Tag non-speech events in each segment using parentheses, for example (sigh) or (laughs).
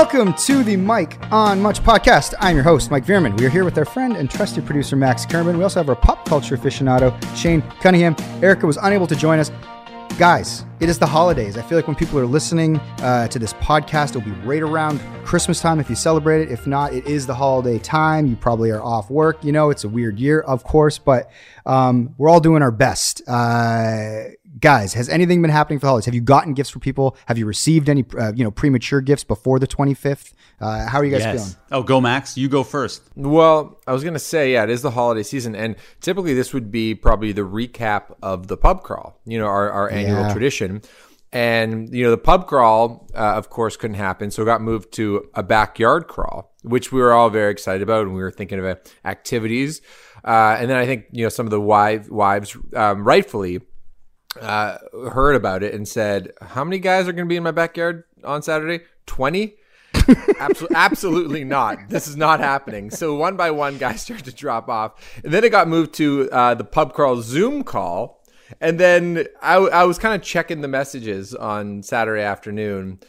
Welcome to the Mike on Much podcast. I'm your host, Mike Veerman. We are here with our friend and trusted producer, Max Kerman. We also have our pop culture aficionado, Shane Cunningham. Erica was unable to join us. Guys, it is the holidays. I feel like when people are listening uh, to this podcast, it'll be right around Christmas time if you celebrate it. If not, it is the holiday time. You probably are off work. You know, it's a weird year, of course, but um, we're all doing our best. Uh, guys, has anything been happening for the holidays? Have you gotten gifts for people? Have you received any, uh, you know, premature gifts before the 25th? Uh, how are you guys Yes. feeling? Oh, go Max. You go first. Well, I was gonna say, yeah, it is the holiday season, and typically this would be probably the recap of the pub crawl. You know, our, our annual Yeah. tradition. And you know, the pub crawl, uh, of course, couldn't happen, so it got moved to a backyard crawl, which we were all very excited about, and we were thinking of uh, activities. Uh, and then I think you know some of the wives, wives, um, rightfully uh, heard about it and said, "How many guys are going to be in my backyard on Saturday? Twenty? (laughs) Absolutely, absolutely not. This is not happening." So one by one, guys (laughs) started to drop off, and then it got moved to uh, the pub crawl Zoom call, and then I, I was kind of checking the messages on Saturday afternoon.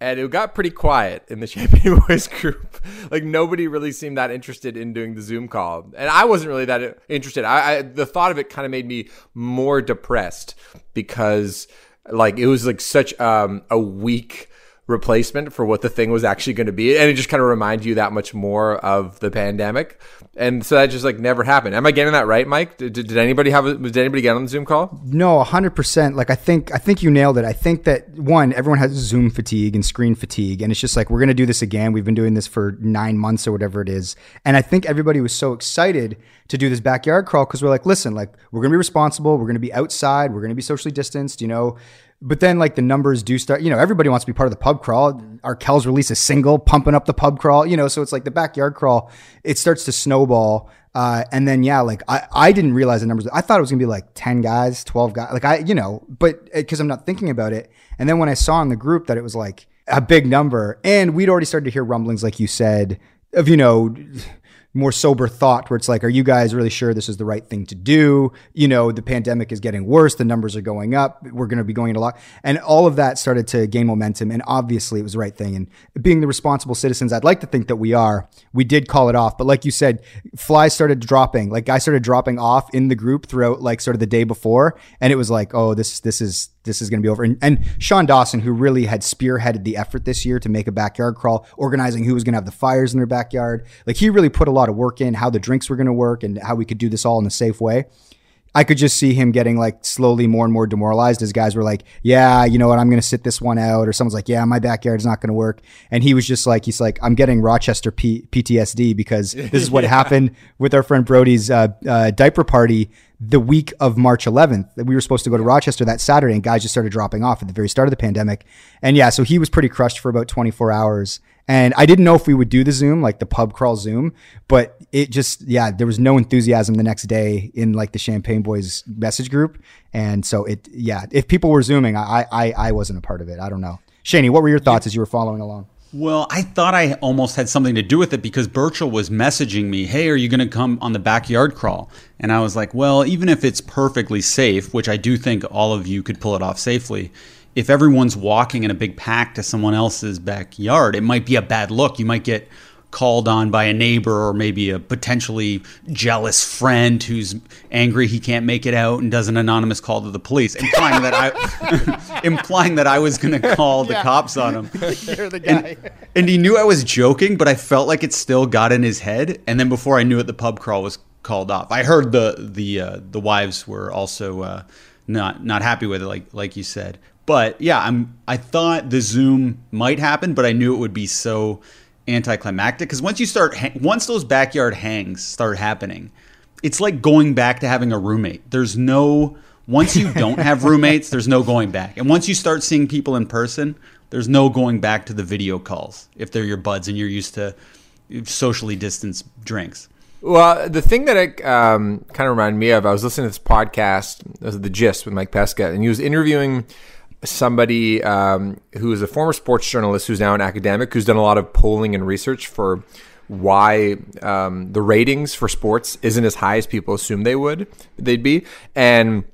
And it got pretty quiet in the (laughs) Champagne Boys group. Like nobody really seemed that interested in doing the Zoom call, and I wasn't really that interested. I, I the thought of it kind of made me more depressed because like it was like such um, a weak replacement for what the thing was actually going to be, and it just kind of reminded you that much more of the pandemic. And so that just like never happened. Am I getting that right, Mike? Did, did anybody have? A, did anybody get on the Zoom call? No, hundred percent. Like I think, I think you nailed it. I think that one, everyone has Zoom fatigue and screen fatigue, and it's just like we're gonna do this again. We've been doing this for nine months or whatever it is, and I think everybody was so excited to do this backyard crawl because we're like, listen, like we're gonna be responsible. We're gonna be outside. We're gonna be socially distanced. You know. But then, like the numbers do start. You know, everybody wants to be part of the pub crawl. Arkells release a single, pumping up the pub crawl. You know, so it's like the backyard crawl. It starts to snowball. Uh, and then yeah, like I, I didn't realize the numbers. I thought it was gonna be like ten guys, twelve guys. Like I, you know, but because I'm not thinking about it. And then when I saw in the group that it was like a big number, and we'd already started to hear rumblings, like you said, of you know more sober thought where it's like, are you guys really sure this is the right thing to do? You know, the pandemic is getting worse, the numbers are going up, we're going to be going into lock. And all of that started to gain momentum. And obviously, it was the right thing. And being the responsible citizens, I'd like to think that we are. We did call it off. But like you said, flies started dropping, like guys started dropping off in the group throughout like sort of the day before. And it was like, oh, this, this is, this is going to be over. And, and Sean Dawson, who really had spearheaded the effort this year to make a backyard crawl, organizing who was going to have the fires in their backyard, like he really put a lot of work in how the drinks were going to work and how we could do this all in a safe way. I could just see him getting like slowly more and more demoralized as guys were like, yeah, you know what, I'm going to sit this one out. Or someone's like, yeah, my backyard is not going to work. And he was just like, he's like, I'm getting Rochester P- PTSD because this is what (laughs) happened with our friend Brody's uh, uh, diaper party the week of March 11th. that We were supposed to go to Rochester that Saturday and guys just started dropping off at the very start of the pandemic. And yeah, so he was pretty crushed for about 24 hours. And I didn't know if we would do the Zoom, like the pub crawl Zoom, but it just, yeah, there was no enthusiasm the next day in like the Champagne Boys message group. And so it, yeah, if people were Zooming, I, I, I wasn't a part of it. I don't know. Shaney, what were your thoughts as you were following along? Well, I thought I almost had something to do with it because Birchall was messaging me, "Hey, are you going to come on the backyard crawl?" And I was like, "Well, even if it's perfectly safe, which I do think all of you could pull it off safely, if everyone's walking in a big pack to someone else's backyard, it might be a bad look. You might get called on by a neighbor or maybe a potentially jealous friend who's angry he can't make it out and does an anonymous call to the police, implying that I (laughs) implying that I was going (laughs) to call the cops on him. (laughs) You're the And, and he knew I was joking, but I felt like it still got in his head. And then before I knew it, the pub crawl was called off. I heard the the uh, the wives were also uh, not not happy with it, like like you said. But yeah, I'm. I thought the Zoom might happen, but I knew it would be so anticlimactic because once you start, once those backyard hangs start happening, it's like going back to having a roommate. There's no once you don't have (laughs) roommates, there's no going back. And once you start seeing people in person, there's no going back to the video calls if they're your buds and you're used to socially distanced drinks. Well, the thing that it um, kind of reminded me of, I was listening to this podcast, The Gist with Mike Pesca, and he was interviewing somebody um, who is a former sports journalist who's now an academic who's done a lot of polling and research for why um, the ratings for sports isn't as high as people assume they would they'd be and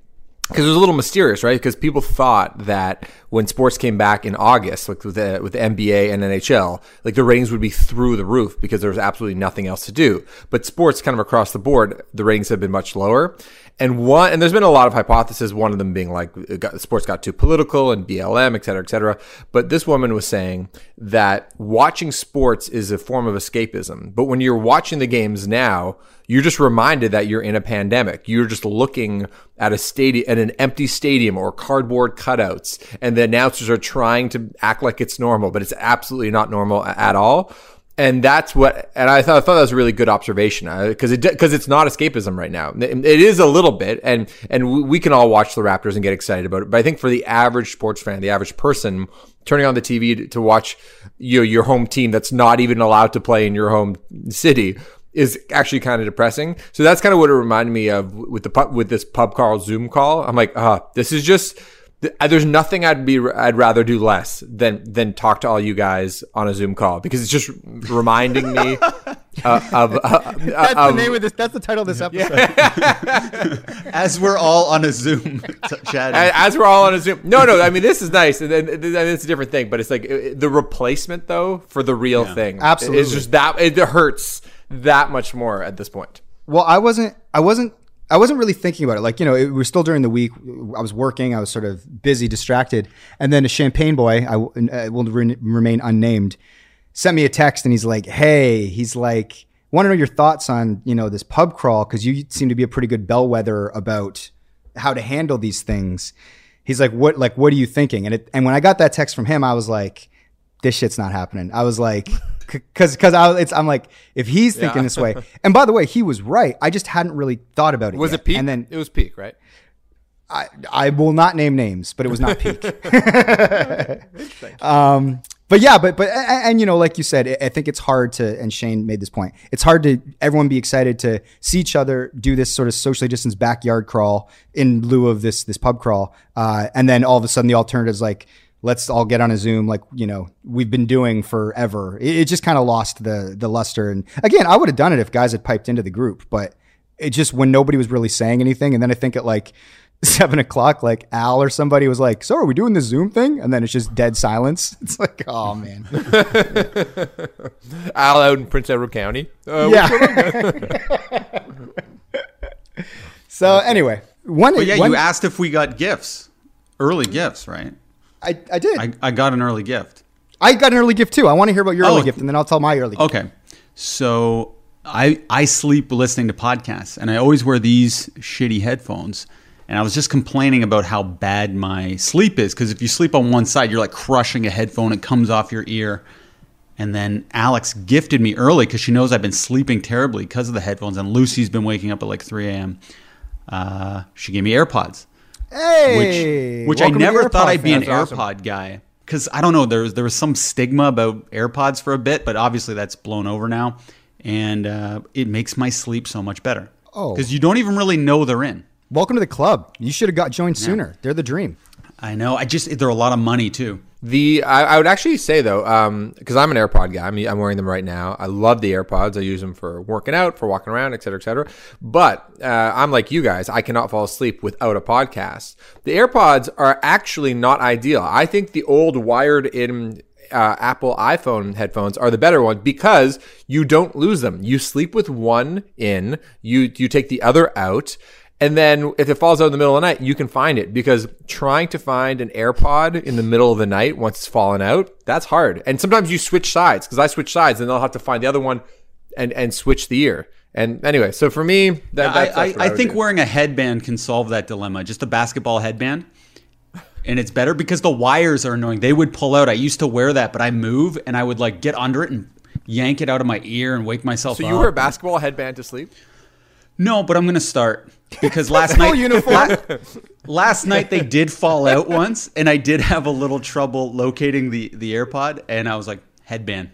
because it was a little mysterious, right? Because people thought that when sports came back in August, like with the, with the NBA and NHL, like the ratings would be through the roof because there was absolutely nothing else to do. But sports kind of across the board, the ratings have been much lower. And one, and there's been a lot of hypotheses, one of them being like got, sports got too political and BLM, et cetera, et cetera. But this woman was saying that watching sports is a form of escapism. But when you're watching the games now, you're just reminded that you're in a pandemic. You're just looking at a stadium, at an empty stadium or cardboard cutouts, and announcers are trying to act like it's normal, but it's absolutely not normal at all. And that's what and I thought, I thought that was a really good observation because uh, it because it's not escapism right now. It, is a little bit and and we can all watch the Raptors and get excited about it but I think for the average sports fan the average person turning on the TV to, to watch you know, your home team that's not even allowed to play in your home city is actually kind of depressing. So that's kind of what it reminded me of with the with this pub crawl Zoom call. I'm like ah uh, this is just there's nothing I'd be I'd rather do less than than talk to all you guys on a Zoom call because it's just reminding me (laughs) uh, of uh, that's the name of this. That's the title of this episode. Yeah. (laughs) as we're all on a Zoom (laughs) chat. As we're all on a Zoom. No, no. I mean, this is nice, and, and, and it's a different thing. But it's like uh, the replacement though for the real yeah. thing. Absolutely, it's just that it hurts that much more at this point. Well, I wasn't. I wasn't I wasn't really thinking about it. Like, you know, it was still during the week. I was working. I was sort of busy, distracted. And then a champagne boy, I uh, will re- remain unnamed, sent me a text and he's like, hey, he's like, want to know your thoughts on, you know, this pub crawl because you seem to be a pretty good bellwether about how to handle these things. He's like, what, like, what are you thinking? And it, and when I got that text from him, I was like, this shit's not happening. I was like, because because I it's I'm like if he's thinking yeah. this way, (laughs) and by the way, he was right. I just hadn't really thought about it. Was yet. it peak? And then it was peak, right? I I will not name names, but it was not peak. (laughs) (laughs) um, but yeah, but but and, and, you know, like you said, I think it's hard to. And Shane made this point. It's hard to everyone be excited to see each other do this sort of socially distanced backyard crawl in lieu of this this pub crawl, uh, and then all of a sudden the alternative is like let's all get on a Zoom like you know we've been doing forever. It, it just kind of lost the the luster. And again, I would have done it if guys had piped into the group, but it just when nobody was really saying anything, and then I think at like (laughs) seven o'clock, like Al or somebody was like, "So are we doing the Zoom thing?" And then it's just dead silence. (laughs) It's like, oh man, (laughs) Al out in Prince Edward County. Uh, yeah. so anyway, one. But yeah, one, you asked if we got gifts, early gifts, right? I, I did. I, I got an early gift. I got an early gift too. I want to hear about your oh, early gift, and then I'll tell my early. gift. Okay, so I I sleep listening to podcasts, and I always wear these shitty headphones. And I was just complaining about how bad my sleep is because if you sleep on one side, you're like crushing a headphone. It comes off your ear. And then Alex gifted me early because she knows I've been sleeping terribly because of the headphones. And Lucy's been waking up at like 3 a.m. Uh, she gave me AirPods. Hey, which which I never thought I'd be an awesome. AirPod guy because I don't know there was there was some stigma about AirPods for a bit, but obviously that's blown over now, and uh, it makes my sleep so much better. Oh, because you don't even really know they're in. Welcome to the club. You should have got joined sooner. They're the dream. I know. I just they're a lot of money too. The I, I, would actually say though, because um, I'm an AirPod guy. I'm, I'm wearing them right now. I love the AirPods. I use them for working out, for walking around, et cetera, et cetera. But uh, I'm like you guys. I cannot fall asleep without a podcast. The AirPods are actually not ideal. I think the old wired in uh, Apple iPhone headphones are the better ones because you don't lose them. You sleep with one in, you you take the other out, and then if it falls out in the middle of the night, you can find it because trying to find an AirPod in the middle of the night once it's fallen out, that's hard. And sometimes you switch sides because I switch sides and they'll have to find the other one and, and switch the ear. And anyway, so for me, that, yeah, that's, I, that's I, I think do. wearing a headband can solve that dilemma. Just a basketball headband. And it's better because the wires are annoying. They would pull out. I used to wear that, but I move and I would like get under it and yank it out of my ear and wake myself so up. you wear a basketball headband to sleep? No, but I'm gonna start because (laughs) last night la- last night they did fall out once, and I did have a little trouble locating the the AirPod, and I was like headband.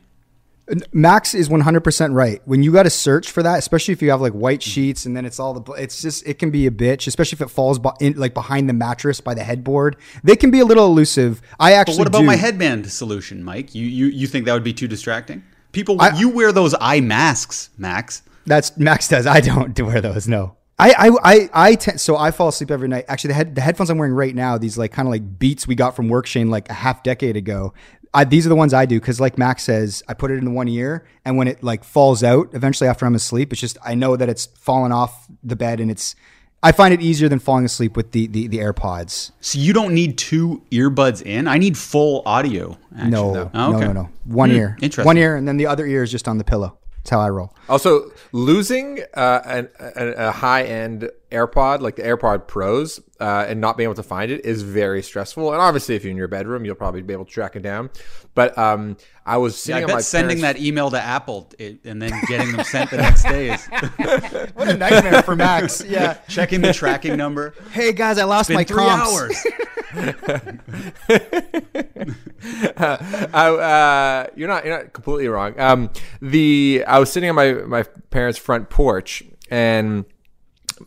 Max is 100% right. When you got to search for that, especially if you have like white mm-hmm. sheets and then it's all the it's just it can be a bitch, especially if it falls by, in, like behind the mattress by the headboard. They can be a little elusive. I actually But what about do. my headband solution, Mike? You you you think that would be too distracting? People I, you wear those eye masks, Max. That's Max does. I don't (laughs) wear those. No. I I I, I tend, so I fall asleep every night. Actually, the head, the headphones I'm wearing right now, these like kind of like beats we got from work Shane like a half decade ago. I, these are the ones I do because, like Max says, I put it in one ear, and when it like falls out, eventually after I'm asleep, it's just I know that it's fallen off the bed, and it's. I find it easier than falling asleep with the the, the AirPods. So you don't need two earbuds in. I need full audio. Actually, No, no, Oh, okay. no, no. One hmm. ear, interesting. one ear, and then the other ear is just on the pillow. That's how I roll. Also, losing uh, an, a, a high end AirPod like the AirPod Pros uh, and not being able to find it is very stressful. And obviously, if you're in your bedroom, you'll probably be able to track it down. But um, I was Yeah, I bet my sending parents' that email to Apple it, and then getting them sent the next day is (laughs) What a nightmare for Max. (laughs) Yeah. checking the tracking number. Hey guys, I lost Been my three comps. hours. (laughs) (laughs) I, uh, you're not you're not completely wrong. Um, the I was sitting on my my parents' front porch and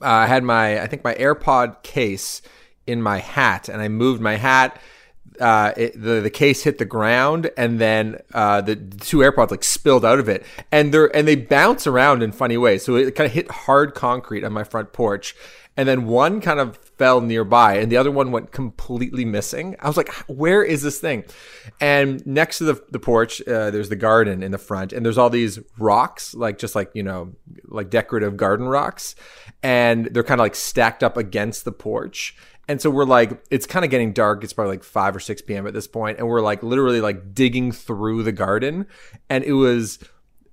uh, I had my I think my AirPod case in my hat, and I moved my hat. Uh, it, the the case hit the ground, and then uh, the, two AirPods like spilled out of it, and they're and they bounce around in funny ways. So it kind of hit hard concrete on my front porch, and then one kind of fell nearby, and the other one went completely missing. I was like, "Where is this thing?" And next to the the porch, uh, there's the garden in the front, and there's all these rocks, like just like you know, like decorative garden rocks, and they're kind of like stacked up against the porch. And so we're like, it's kind of getting dark. It's probably like 5 or 6 p.m. at this point, And we're like literally like digging through the garden. And it was,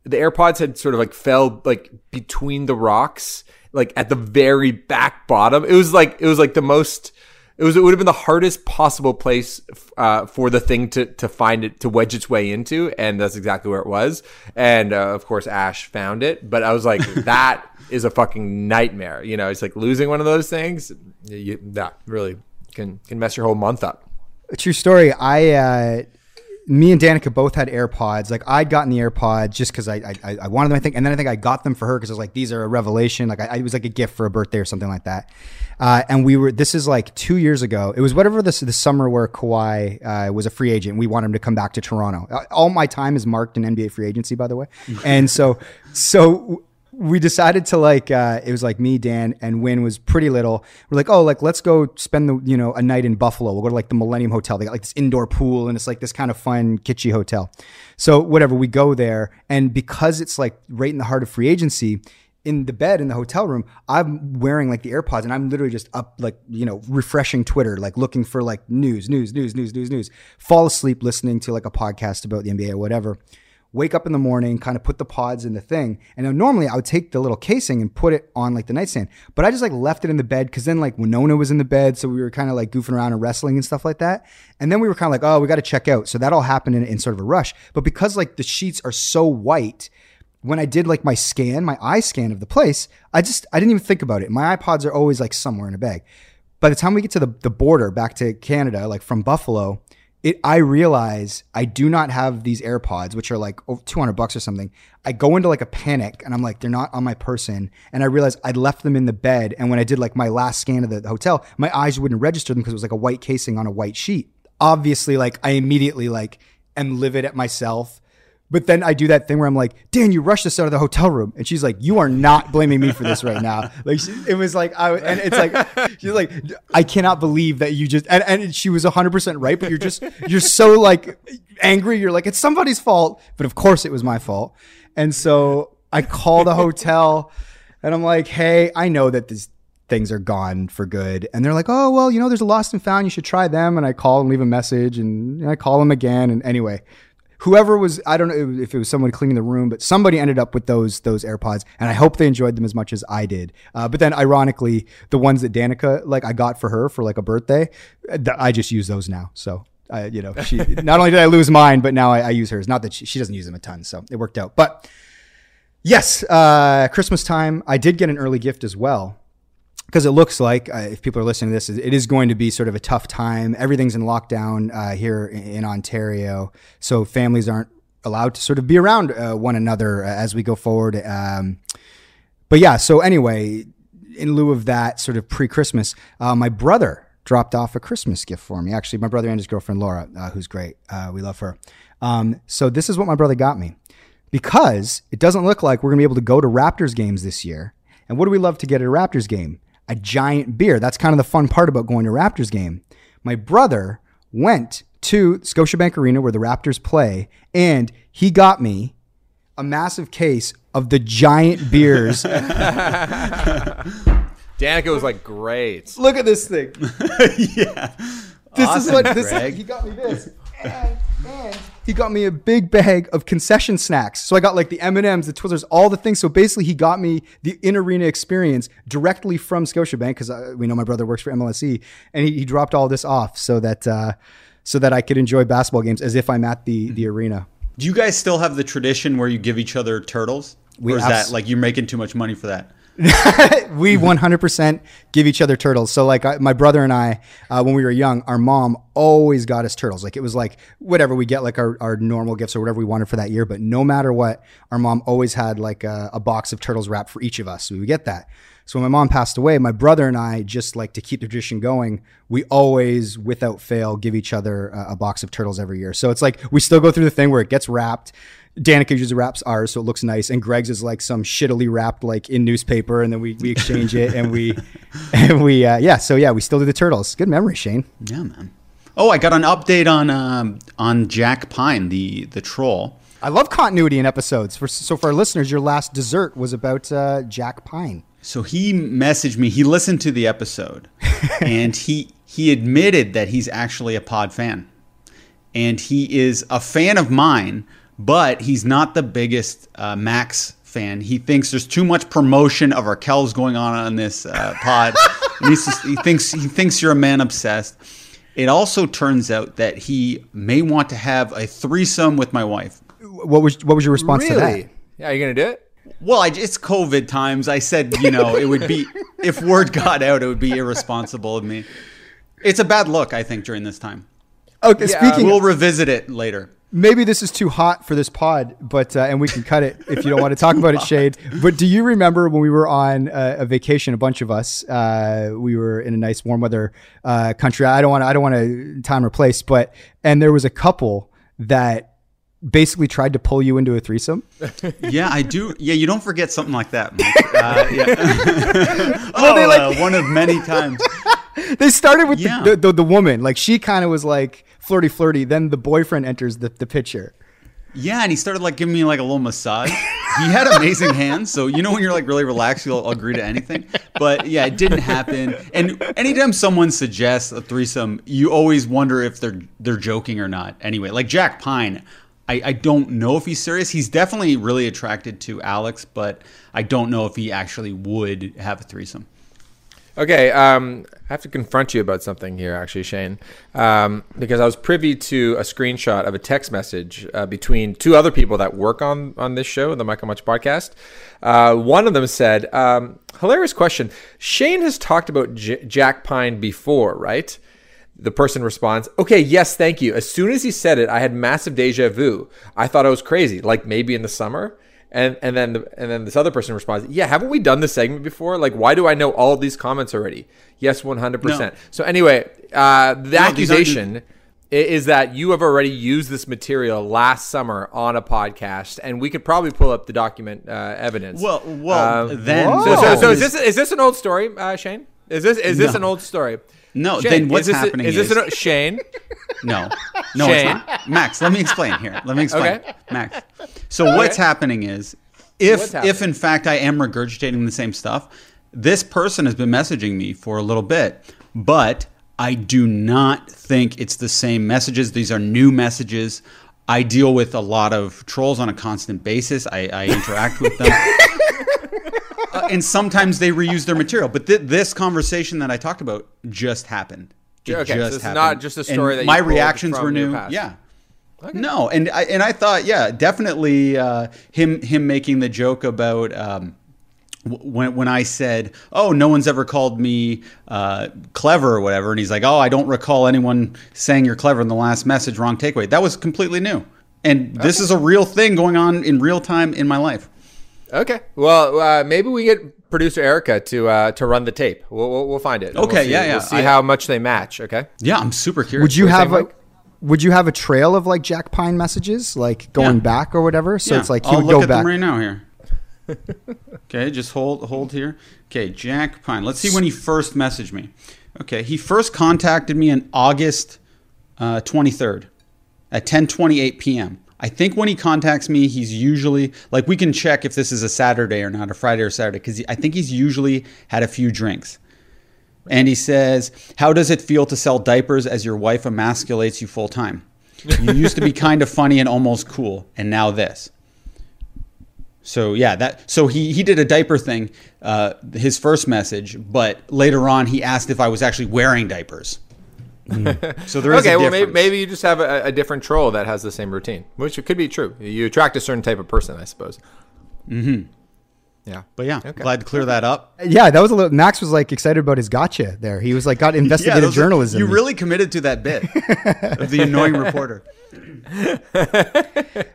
the AirPods had sort of like fell like between the rocks, like at the very back bottom. It was like, it was like the most, it was, it would have been the hardest possible place uh, for the thing to, to find it, to wedge its way into. And that's exactly where it was. And uh, of course, Ash found it. But I was like, (laughs) that is a fucking nightmare. You know, it's like losing one of those things. You, that really can can mess your whole month up. A true story. I, uh, me and Danica both had AirPods. Like I'd gotten the AirPods just because I, I I wanted them. I think, and then I think I got them for her because I was like, these are a revelation. Like I, it was like a gift for a birthday or something like that. Uh, and we were. This is like two years ago. It was whatever this the summer where Kawhi uh, was a free agent. We wanted him to come back to Toronto. Uh, All my time is marked in NBA free agency, by the way. and so so we decided to like uh, it was like me dan and win was pretty little. We're like oh like let's go spend the you know a night in buffalo. We'll go to like the millennium hotel. They got like this indoor pool and it's like this kind of fun kitschy hotel. So whatever we go there and because it's like right in the heart of free agency in the bed in the hotel room i'm wearing like the airpods and i'm literally just up like you know refreshing twitter like looking for like news news news news news news. Fall asleep listening to like a podcast about the nba or whatever wake up in the morning, kind of put the pods in the thing. And now normally I would take the little casing and put it on like the nightstand, but I just like left it in the bed because then like Winona was in the bed. So we were kind of like goofing around and wrestling and stuff like that. And then we were kind of like, oh, we got to check out. So that all happened in, in sort of a rush. But because like the sheets are so white, when I did like my scan, my eye scan of the place, I just, I didn't even think about it. My iPods are always like somewhere in a bag. By the time we get to the, the border back to Canada, like from Buffalo, it I realize I do not have these AirPods, which are like over 200 bucks or something. I go into like a panic and I'm like, they're not on my person. And I realize I'd left them in the bed. And when I did like my last scan of the hotel, my eyes wouldn't register them because it was like a white casing on a white sheet. Obviously, like I immediately like am livid at myself. But then I do that thing where I'm like, Dan, you rushed us out of the hotel room. And she's like, you are not blaming me for this right now. (laughs) Like, she, it was like, I, and it's like, (laughs) she's like, I cannot believe that you just, and, and she was 100% right, but you're just, you're so like angry. You're like, it's somebody's fault. But of course it was my fault. And so I call the hotel and I'm like, hey, I know that these things are gone for good. And they're like, oh, well, you know, there's a lost and found. You should try them. And I call and leave a message and I call them again. And anyway, whoever was I don't know if it was someone cleaning the room, but somebody ended up with those those AirPods, and I hope they enjoyed them as much as I did. Uh, but then, ironically, the ones that Danica like I got for her for like a birthday, I just use those now. So. I, you know, she (laughs) not only did I lose mine, but now I, I use hers. Not that she, she doesn't use them a ton, so it worked out. But yes, uh, Christmas time, I did get an early gift as well because it looks like uh, if people are listening to this, it is going to be sort of a tough time. Everything's in lockdown uh, here in, Ontario, so families aren't allowed to sort of be around uh, one another as we go forward. Um, but yeah, so anyway, in lieu of that, sort of pre-Christmas, uh, my brother dropped off a Christmas gift for me. Actually, my brother and his girlfriend Laura, uh, who's great, uh, we love her. Um, so this is what my brother got me because it doesn't look like we're gonna be able to go to Raptors games this year. And what do we love to get at a Raptors game? A giant beer. That's kind of the fun part about going to Raptors game. My brother went to Scotiabank Arena where the Raptors play, and he got me a massive case of the giant beers. (laughs) Danica was like, "Great." Look at this thing. (laughs) yeah. This is what this Greg. (laughs) he got me this. And, and he got me a big bag of concession snacks. So I got like the M&Ms, the Twizzlers, all the things. So basically he got me the in-arena experience directly from Scotiabank because we know my brother works for MLSE and he, he dropped all this off so that uh, so that I could enjoy basketball games as if I'm at the the arena. Do you guys still have the tradition where you give each other turtles? We or is abs- that like you're making too much money for that? (laughs) we 100% give each other turtles. So like I, my brother and I, uh, when we were young, our mom always got us turtles. Like it was like whatever we get, like our, our normal gifts or whatever we wanted for that year. But no matter what, our mom always had like a, a box of turtles wrapped for each of us. So we would get that. So when my mom passed away, my brother and I just like to keep the tradition going. We always, without fail, give each other a, a box of turtles every year. So it's like we still go through the thing where it gets wrapped. Danica usually wraps ours so it looks nice, and Greg's is like some shittily wrapped like in newspaper, and then we, we exchange it, and we (laughs) and we uh, yeah. So yeah, we still do the turtles. Good memory, Shane. Yeah, man. Oh, I got an update on um, on Jack Pine, the the troll. I love continuity in episodes. For so for our listeners, your last dessert was about uh, Jack Pine. So he messaged me. He listened to the episode, (laughs) and he he admitted that he's actually a pod fan, and he is a fan of mine, but he's not the biggest uh, Max fan. He thinks there's too much promotion of Arkells going on on this uh, pod. and he's just, he thinks he thinks you're a man obsessed. It also turns out that he may want to have a threesome with my wife. What was what was your response to that? Yeah, are you gonna do it? Well, I, it's COVID times. I said, you know, it would be (laughs) if word got out, it would be irresponsible of me. It's a bad look, I think, during this time. Okay, speaking. We'll revisit it later. Maybe this is too hot for this pod, but uh, and we can cut it if you don't want to talk about it, Shane. But do you remember when we were on uh, a vacation? A bunch of us, uh, we were in a nice warm weather uh, country. I don't want to. I don't want to time or place, but and there was a couple that basically tried to pull you into a threesome. (laughs) Yeah, I do. Yeah, you don't forget something like that. (laughs) Uh, yeah. Well, (laughs) Oh, like- uh, one of many times. They started with Yeah. the, the, the the woman, like she kind of was like flirty flirty. Then the boyfriend enters the the picture. Yeah, and he started like giving me like a little massage. He had amazing hands, so you know when you're like really relaxed, you'll agree to anything. But yeah, it didn't happen. And anytime someone suggests a threesome, you always wonder if they're they're joking or not. Anyway, like Jack Pine, I, I don't know if he's serious. He's definitely really attracted to Alex, but I don't know if he actually would have a threesome. Okay, um, I have to confront you about something here, actually, Shane, um, because I was privy to a screenshot of a text message uh, between two other people that work on on this show, the Mike on Much podcast. Uh, one of them said, um, "Hilarious question. Shane has talked about J- Jack Pine before, right?" The person responds, "Okay, yes, thank you." As soon as he said it, I had massive deja vu. I thought I was crazy, like maybe in the summer. And and then the, and then this other person responds, "Yeah, haven't we done this segment before? Like, why do I know all these comments already?" Yes, one hundred percent. So anyway, uh, the aren't- accusation is that you have already used this material last summer on a podcast, and we could probably pull up the document uh, evidence. Well, well, then so, so, so is is- this is this an old story, uh, Shane? Is this is this No. an old story? No, Shane, then what's is this, happening Is this is- an, Shane? No, no, Shane? it's not. Max, let me explain here. Let me explain. Okay. Max. So what's happening is if What's if in fact I am regurgitating the same stuff, this person has been messaging me for a little bit, but I do not think it's the same messages. These are new messages. I deal with a lot of trolls on a constant basis. I, I interact with them. (laughs) Uh, and sometimes they reuse their material. But th- this conversation that I talked about just happened. It Okay, so it's happened. not just a And story that you my reactions were new. Yeah. No, and I and I thought, yeah, definitely uh, him him making the joke about um, when when I said, "Oh, no one's ever called me uh, clever or whatever," and he's like, "Oh, I don't recall anyone saying you're clever in the last message." Wrong takeaway. That was completely new, and this is a real thing going on in real time in my life. Okay. Well, uh, maybe we get producer Erica to uh, to run the tape. We'll, we'll, we'll find it. Okay, We'll see, yeah, yeah. We'll see I- how much they match. Okay. Yeah, I'm super curious. Would you What have think, a Would you have a trail of like Jack Pine messages, like going Yeah. back or whatever? So Yeah, it's like he I'll would look go at back. them right now here. (laughs) Okay, just hold hold here. Okay, Jack Pine. Let's see when he first messaged me. Okay, he first contacted me in August uh, 23rd at 10:28 p.m. I think when he contacts me, he's usually like we can check if this is a Saturday or not, a Friday or Saturday, because I think he's usually had a few drinks. And he says, "How does it feel to sell diapers as your wife emasculates you full time? You used to be (laughs) kind of funny and almost cool, and now this." So yeah, that so he he did a diaper thing, uh, his first message, but later on he asked if I was actually wearing diapers. So there is okay, a well maybe, maybe you just have a, a different troll that has the same routine, which could be true. You attract a certain type of person, I suppose. Mm-hmm. Yeah. But yeah, glad to clear that up. Yeah, that was a little. Max was like excited about his gotcha there. He was like got (laughs) investigative those are- journalism. You really committed to that bit of the annoying reporter. (laughs)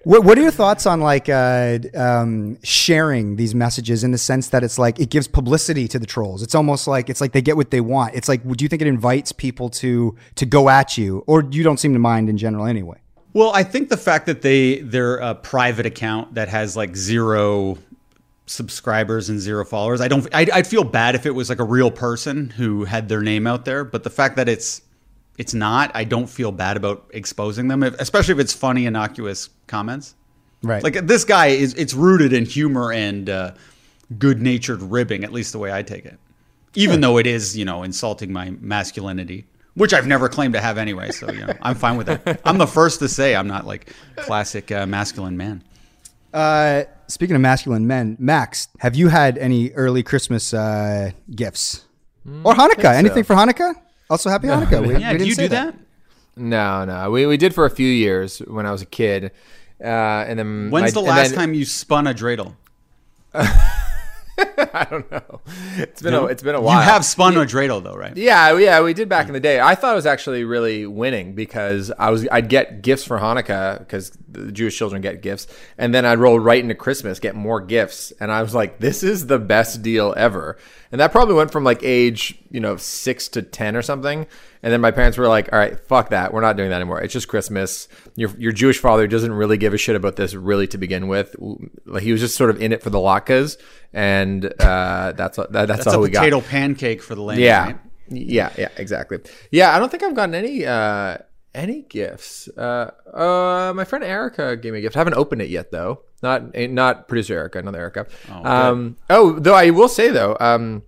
What, what are your thoughts on like uh, um, sharing these messages in the sense that it's like it gives publicity to the trolls? It's almost like it's like they get what they want. It's like, would you think it invites people to to go at you, or you don't seem to mind in general anyway? Well, I think the fact that they they're a private account that has like zero subscribers and zero followers, I don't. I'd, I'd feel bad if it was like a real person who had their name out there. But the fact that it's it's not, I don't feel bad about exposing them, if, especially if it's funny, innocuous comments. Right. Like this guy is, it's rooted in humor and uh, good-natured ribbing, at least the way I take it. Even though it is, you know, insulting my masculinity, which I've never claimed to have anyway. So you know, I'm fine with that. (laughs) I'm the first to say I'm not like classic uh, masculine man. Uh, speaking of masculine men, Max, have you had any early Christmas uh, gifts or Hanukkah? Anything for Hanukkah? Also, happy Hanukkah. We- Yeah, we do didn't you do that? No, no. We, we did for a few years when I was a kid. Uh, and then When's my- the last then- time you spun a dreidel? (laughs) (laughs) I don't know. It's been a, it's been a while. You have spun a dreidel though, right? Yeah, yeah, we did back in the day. I thought it was actually really winning because I was I'd get gifts for Hanukkah because the Jewish children get gifts, and then I'd roll right into Christmas, get more gifts, and I was like, this is the best deal ever. And that probably went from like age you know six to ten or something, and then my parents were like, all right, fuck that, we're not doing that anymore. It's just Christmas. Your your Jewish father doesn't really give a shit about this really to begin with. Like he was just sort of in it for the latkes, and uh, that's that, that's, That's all a we got. potato pancake for the land. Yeah. right? Yeah, yeah, exactly. Yeah, I don't think I've gotten any uh any gifts. Uh uh my friend Erica gave me a gift. I haven't opened it yet though. Not not producer Erica, another Erica. um oh, though I will say though, um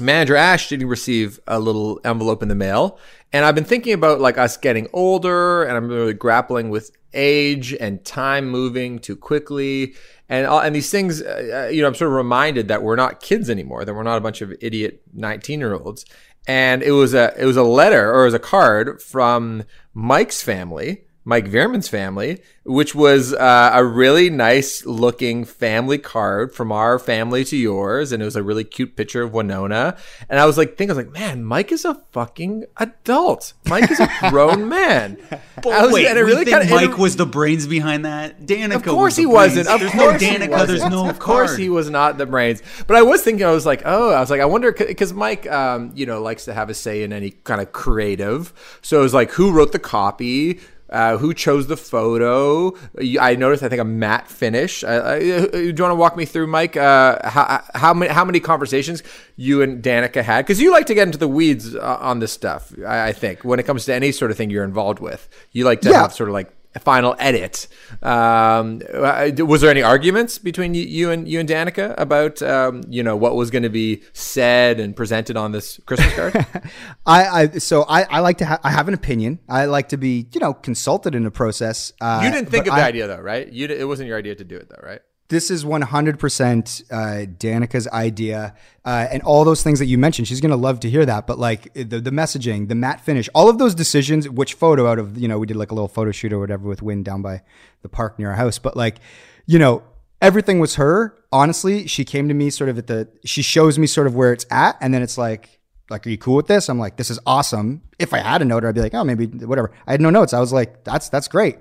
manager Ash did receive a little envelope in the mail, and I've been thinking about like us getting older, and I'm really grappling with age and time moving too quickly, and all, and these things. Uh, you know, I'm sort of reminded that we're not kids anymore; that we're not a bunch of idiot 19 year olds. And it was a it was a letter or it was a card from Mike's family. Mike Veerman's family, which was uh, a really nice looking family card from our family to yours. And it was a really cute picture of Winona. And I was like, thinking, I was like, man, Mike is a fucking adult. Mike is a (laughs) grown man. But I was- wait, and it really think kinda- Mike was the brains behind that? Danica Of course was he wasn't. Of there's course no Danica. There's no Of course card. he was not the brains. But I was thinking, I was like, oh, I was like, I wonder because Mike, um, you know, likes to have a say in any kind of creative. So it was like, who wrote the copy? Uh, who chose the photo? I noticed, I think, a matte finish. Uh, uh, do you want to walk me through, Mike? Uh, how, how many how many conversations you and Danica had? Because you like to get into the weeds uh, on this stuff. I, I think when it comes to any sort of thing you're involved with, you like to Yeah. have sort of like final edit. Um, uh, was there any arguments between you, and you and Danica about um, you know what was going to be said and presented on this Christmas card? (laughs) I, I so I, I like to ha- I have an opinion. I like to be you know consulted in the process. Uh, you didn't think of the I- idea though, right? You it wasn't your idea to do it though, right? This is 100% uh, Danica's idea. Uh, and all those things that you mentioned, she's going to love to hear that. But like the, the messaging, the matte finish, all of those decisions, which photo out of, you know, we did like a little photo shoot or whatever with Win down by the park near our house. But like, you know, everything was her. Honestly, she came to me sort of at the, she shows me sort of where it's at. And then it's like, like, are you cool with this? I'm like, this is awesome. If I had a note, I'd be like, oh, maybe whatever. I had no notes. I was like, that's, that's great.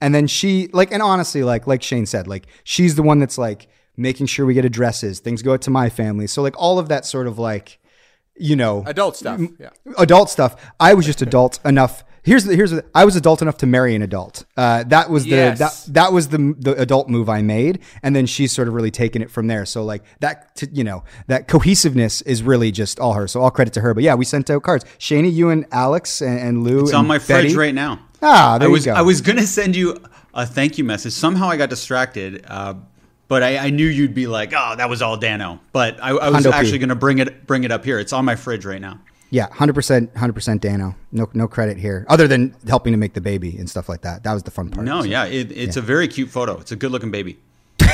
And then she like, and honestly, like like Shane said, like she's the one that's like making sure we get addresses. Things go out to my family. So like all of that sort of like, you know, Adult stuff. Yeah. adult stuff. I was just adult enough. Here's the, here's the, I was adult enough to marry an adult. Uh, that was the Yes. that that was the the adult move I made, and then she's sort of really taken it from there. So like that, t- you know, that cohesiveness is really just all her. So all credit to her. But yeah, we sent out cards. Shani, you and Alex and, and Lou. It's and on my fridge right now. Ah, there I you was go. I was gonna send you a thank you message. Somehow I got distracted, uh, but I, I knew you'd be like, "Oh, that was all Dano." But I, I was Hundo P. actually gonna bring it bring it up here. It's on my fridge right now. Yeah, hundred percent, hundred percent. Dano, no no credit here, other than helping to make the baby and stuff like that. That was the fun part. No, So- yeah, it, it's a very cute photo. It's a good looking baby. (laughs) (laughs)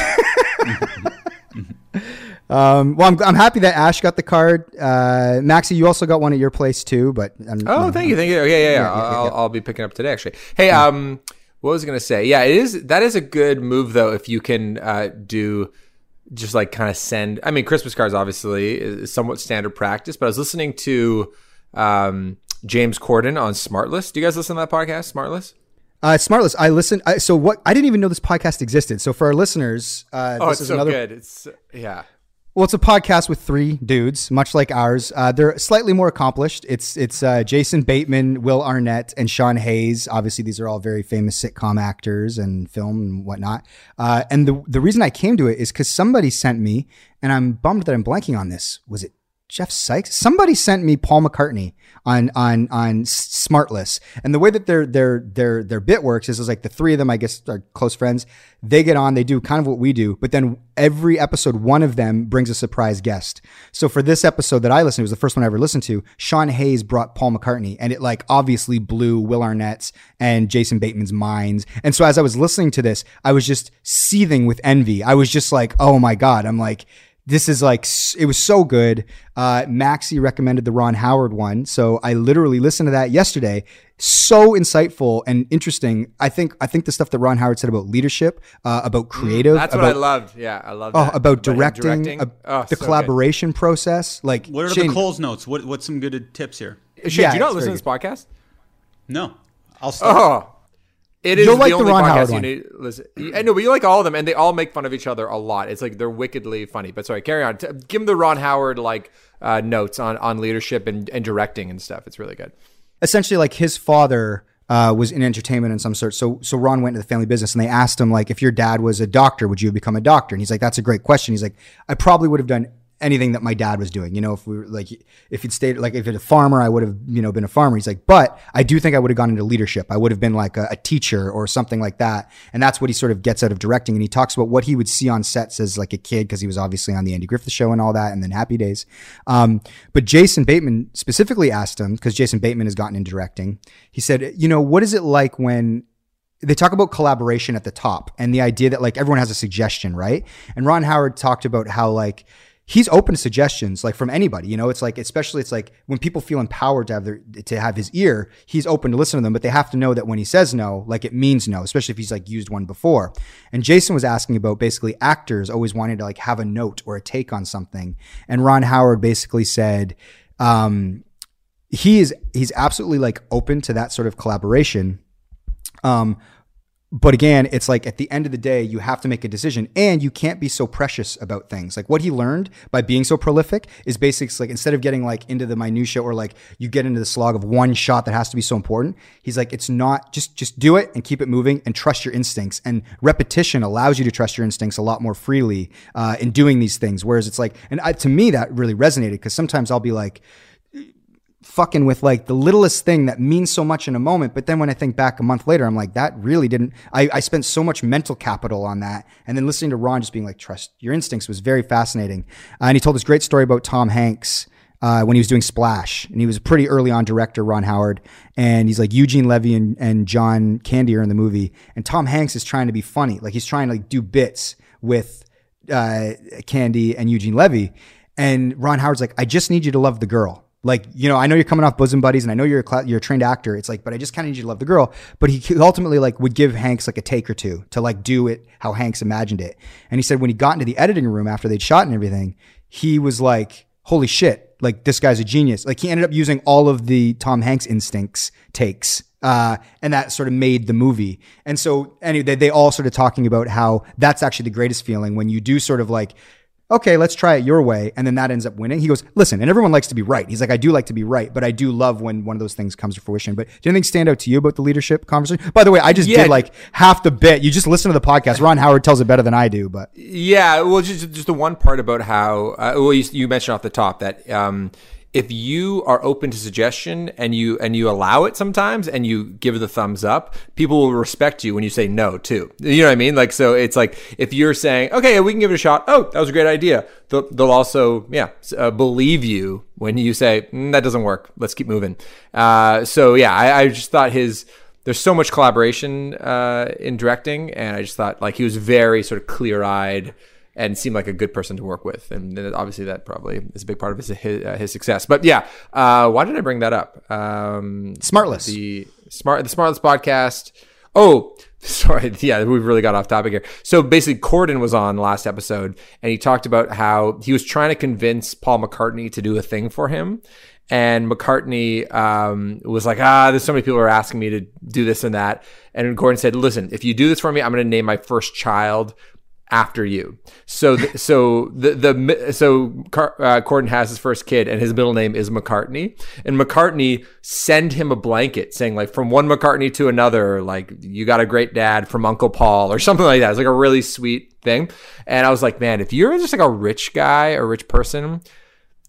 (laughs) Um, well, I'm, I'm happy that Ash got the card. Uh, Maxie, you also got one at your place too. But um, Oh, thank you, thank you. Yeah, yeah, yeah. I'll, I'll be picking up today, actually. Hey, um, what was I gonna say? Yeah, it is. That is a good move, though, if you can uh, do just like kind of send. I mean, Christmas cards obviously is somewhat standard practice, but I was listening to um, James Corden on Smartless. Do you guys listen to that podcast, Smartless? Uh, Smartless. I listened. I, so what? I didn't even know this podcast existed. So for our listeners, uh, Oh, this it's is so another. good. It's yeah. Well, it's a podcast with three dudes, much like ours. Uh, they're slightly more accomplished. It's it's uh, Jason Bateman, Will Arnett, and Sean Hayes. Obviously, these are all very famous sitcom actors and film and whatnot. Uh, and the the reason I came to it is because somebody sent me, and I'm bummed that I'm blanking on this. Was it Jeff Sykes? Somebody sent me Paul McCartney on on on Smartless, and the way that their their their their bit works is, is like the three of them, I guess, are close friends. They get on, they do kind of what we do, but then every episode, one of them brings a surprise guest. So for this episode that I listened to, it was the first one I ever listened to. Sean Hayes brought Paul McCartney, and it like obviously blew Will Arnett's and Jason Bateman's minds. And so as I was listening to this, I was just seething with envy. I was just like, oh my god, I'm like this is like it was so good. Uh, Maxie recommended the Ron Howard one, so I literally listened to that yesterday. So insightful and interesting. I think I think the stuff that Ron Howard said about leadership, uh, about creative, Mm, That's about what I loved. Yeah, I loved. oh, that. about him directing, uh, Oh, the so good. collaboration process. Like What are Shane- the Coles notes? What what's some good tips here? Shane, Yeah, do you not it's listen to this podcast? No, I'll start. Oh, it is You'll like the the only Ron podcast Howard you one. need. Listen, I know, but you like all of them, and they all make fun of each other a lot. It's like they're wickedly funny. But sorry, carry on. T- give them the Ron Howard like uh, notes on on leadership and, and directing and stuff. It's really good. essentially like his father uh, was in entertainment in some sort. So so Ron went to the family business and they asked him like, if your dad was a doctor, would you have become a doctor? And he's like, that's a great question. He's like, I probably would have done anything that my dad was doing. You know, if we were like, if he'd stayed like if he'd a farmer, I would have you know been a farmer. He's like, but I do think I would have gone into leadership. I would have been like a, a teacher or something like that. And that's what he sort of gets out of directing. And he talks about what he would see on sets as like a kid because he was obviously on the Andy Griffith show and all that, and then Happy Days. Um, but Jason Bateman specifically asked him because Jason Bateman has gotten into directing. He said, you know, what is it like when they talk about collaboration at the top and the idea that like everyone has a suggestion, right? And Ron Howard talked about how like he's open to suggestions like from anybody, you know, it's like especially it's like when people feel empowered to have their to have his ear, he's open to listen to them, but they have to know that when he says no, like it means no, especially if he's like used one before. And Jason was asking about basically actors always wanting to like have a note or a take on something. And Ron Howard basically said um he is he's absolutely like open to that sort of collaboration um, but again, it's like at the end of the day, you have to make a decision and you can't be so precious about things. Like what he learned by being so prolific is basically like instead of getting like into the minutia or like you get into the slog of one shot that has to be so important, he's like, it's not just, just do it and keep it moving and trust your instincts. And repetition allows you to trust your instincts a lot more freely uh, in doing these things. Whereas it's like, and I, to me, that really resonated because sometimes I'll be like, fucking with like the littlest thing that means so much in a moment. But then when I think back a month later, I'm like, that really didn't. I, I spent so much mental capital on that. And then listening to Ron just being like, trust your instincts was very fascinating. Uh, and he told this great story about Tom Hanks. Uh, when he was doing Splash, and he was a pretty early on director, Ron Howard, and he's like Eugene Levy and, and John Candy are in the movie, and Tom Hanks is trying to be funny, like he's trying to like do bits with uh, Candy and Eugene Levy, and Ron Howard's like, I just need you to love the girl. Like, you know, I know you're coming off bosom buddies and I know you're a, cla- you're a trained actor. It's like, but I just kind of need you to love the girl. But he ultimately like would give Hanks like a take or two to like do it how Hanks imagined it. And he said when he got into the editing room after they'd shot and everything, he was like, holy shit, like this guy's a genius. Like he ended up using all of the Tom Hanks instincts takes. Uh, and that sort of made the movie. And so anyway, they, they all started talking about how that's actually the greatest feeling when you do sort of like, okay, let's try it your way, and then that ends up winning. He goes, listen, and everyone likes to be right. He's like, I do like to be right, but I do love when one of those things comes to fruition. But did anything stand out to you about the leadership conversation? By the way, I just Yeah. did like half the bit. You just listen to the podcast. Ron Howard tells it better than I do, but Yeah, well, just just the one part about how uh, well you, you mentioned off the top that um, if you are open to suggestion and you and you allow it sometimes and you give the thumbs up, people will respect you when you say no too. You know what I mean? Like so, it's like if you're saying, okay, we can give it a shot. Oh, that was a great idea. They'll, they'll also yeah uh, believe you when you say mm, that doesn't work. Let's keep moving. Uh, so yeah, I, I just thought his there's so much collaboration uh, in directing, and I just thought like he was very sort of clear eyed and seemed like a good person to work with, and obviously that probably is a big part of his his, uh, his success. But yeah, uh, why did I bring that up? Um, Smartless. the smart the Smartless podcast. Oh, (laughs) sorry. Yeah, we've really got off topic here. So basically, Corden was on last episode, and he talked about how he was trying to convince Paul McCartney to do a thing for him. And McCartney um, was like, ah, there's so many people who are asking me to do this and that. And Corden said, listen, if you do this for me, I'm going to name my first child after you. So, th- so the the so Car- uh, Corden has his first kid, and his middle name is McCartney. And McCartney send him a blanket saying like from one McCartney to another, like you got a great dad from Uncle Paul or something like that. It's like a really sweet thing. And I was like, man, if you're just like a rich guy or rich person.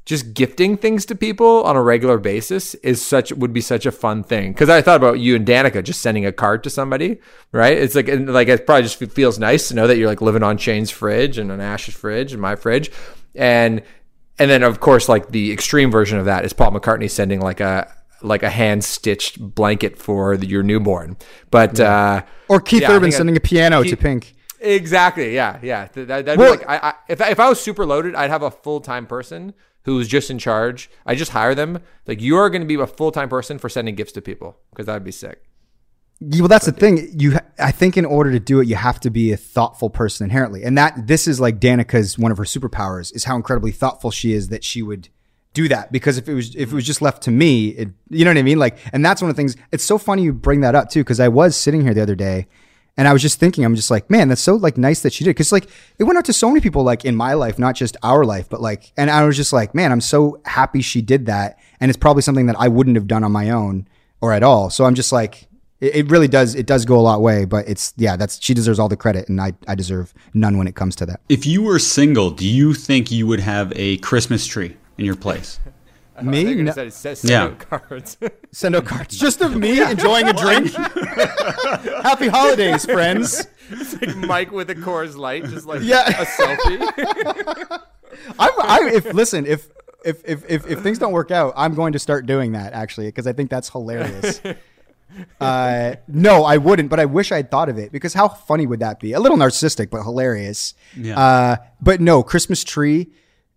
Just gifting things to people on a regular basis is such would be such a fun thing. Because I thought about you and Danica just sending a card to somebody, right? It's like and like it probably just feels nice to know that you're like living on Shane's fridge and on Ash's fridge and my fridge, and and then of course like the extreme version of that is Paul McCartney sending like a like a hand stitched blanket for the, your newborn. But uh, or Keith yeah, Urban sending a piano to Pink. Exactly. Yeah. Yeah. That, that'd Well- be like I, I, if I, if I was super loaded, I'd have a full time person who's just in charge. I just hire them. Like you are going to be a full time person for sending gifts to people because that'd be sick. Yeah, well, that's the thing. You, I think, in order to do it, you have to be a thoughtful person inherently, and that this is like Danica's one of her superpowers is how incredibly thoughtful she is that she would do that. Because if it was if it was just left to me, it, you know what I mean? Like, and that's one of the things. It's so funny you bring that up too, because I was sitting here the other day, and I was just thinking, I'm just like, man, that's so like nice that she did, because like it went out to so many people, like in my life, not just our life, but like, and I was just like, man, I'm so happy she did that, and it's probably something that I wouldn't have done on my own or at all. So I'm just like it, it really does it does go a lot way but it's yeah that's she deserves all the credit and i i deserve none when it comes to that If you were single, do you think you would have a Christmas tree in your place? Me? no, it says send out cards. (laughs) send out cards. Just of (laughs) me enjoying a drink? (laughs) Happy holidays friends. Mike with a Coors Light, just like Yeah. a selfie. I'm, I if listen if if, if if if things don't work out i'm going to start doing that actually because i think that's hilarious. Uh no i wouldn't but i wish i'd thought of it because how funny would that be? A little narcissistic but hilarious. Yeah. uh but no christmas tree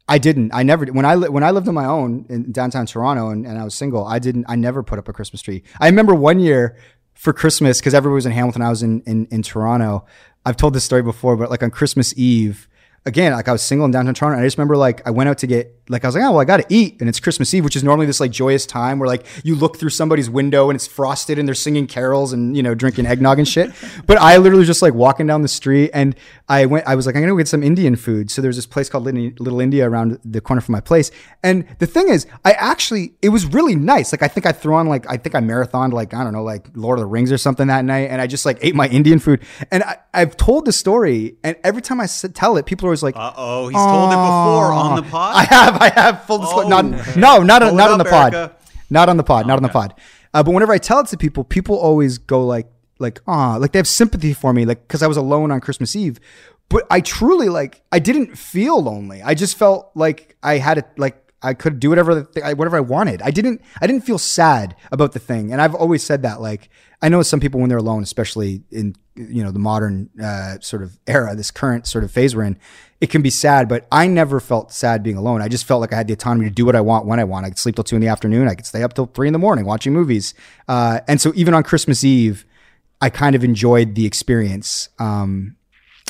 I didn't. I never. When I li- when I lived on my own in downtown Toronto and, and I was single, I didn't. I never put up a Christmas tree. I remember one year for Christmas because everybody was in Hamilton. I was in, in in Toronto. I've told this story before, but like on Christmas Eve, again, like I was single in downtown Toronto. And I just remember like I went out to get like I was like, oh well, I got to eat, and it's Christmas Eve, which is normally this like joyous time where like you look through somebody's window and it's frosted and they're singing carols and you know drinking eggnog and shit. (laughs) But I literally was just like walking down the street and I went. I was like, I'm gonna go get some Indian food. So there's this place called Little India around the corner from my place. And the thing is, I actually it was really nice. Like I think I threw on like I think I marathoned like I don't know like Lord of the Rings or something that night, and I just like ate my Indian food. And I, I've told the story, and every time I tell it, people are always like. Uh oh, he's told it before on the pod. I have, I have full disclosure. Oh. not, no, not not on up, the pod, Erica. not on the pod, not on the pod. Uh, but whenever I tell it to people, people always go like, like, ah, like they have sympathy for me, like because I was alone on Christmas Eve. But I truly like, I didn't feel lonely. I just felt like I had it, like I could do whatever, the th- I- whatever I wanted. I didn't, I didn't feel sad about the thing. And I've always said that, like, I know some people when they're alone, especially in you know the modern uh, sort of era, this current sort of phase we're in, it can be sad. But I never felt sad being alone. I just felt like I had the autonomy to do what I want when I want. I could sleep till two in the afternoon. I could stay up till three in the morning watching movies. Uh, and so even on Christmas Eve, I kind of enjoyed the experience. Um,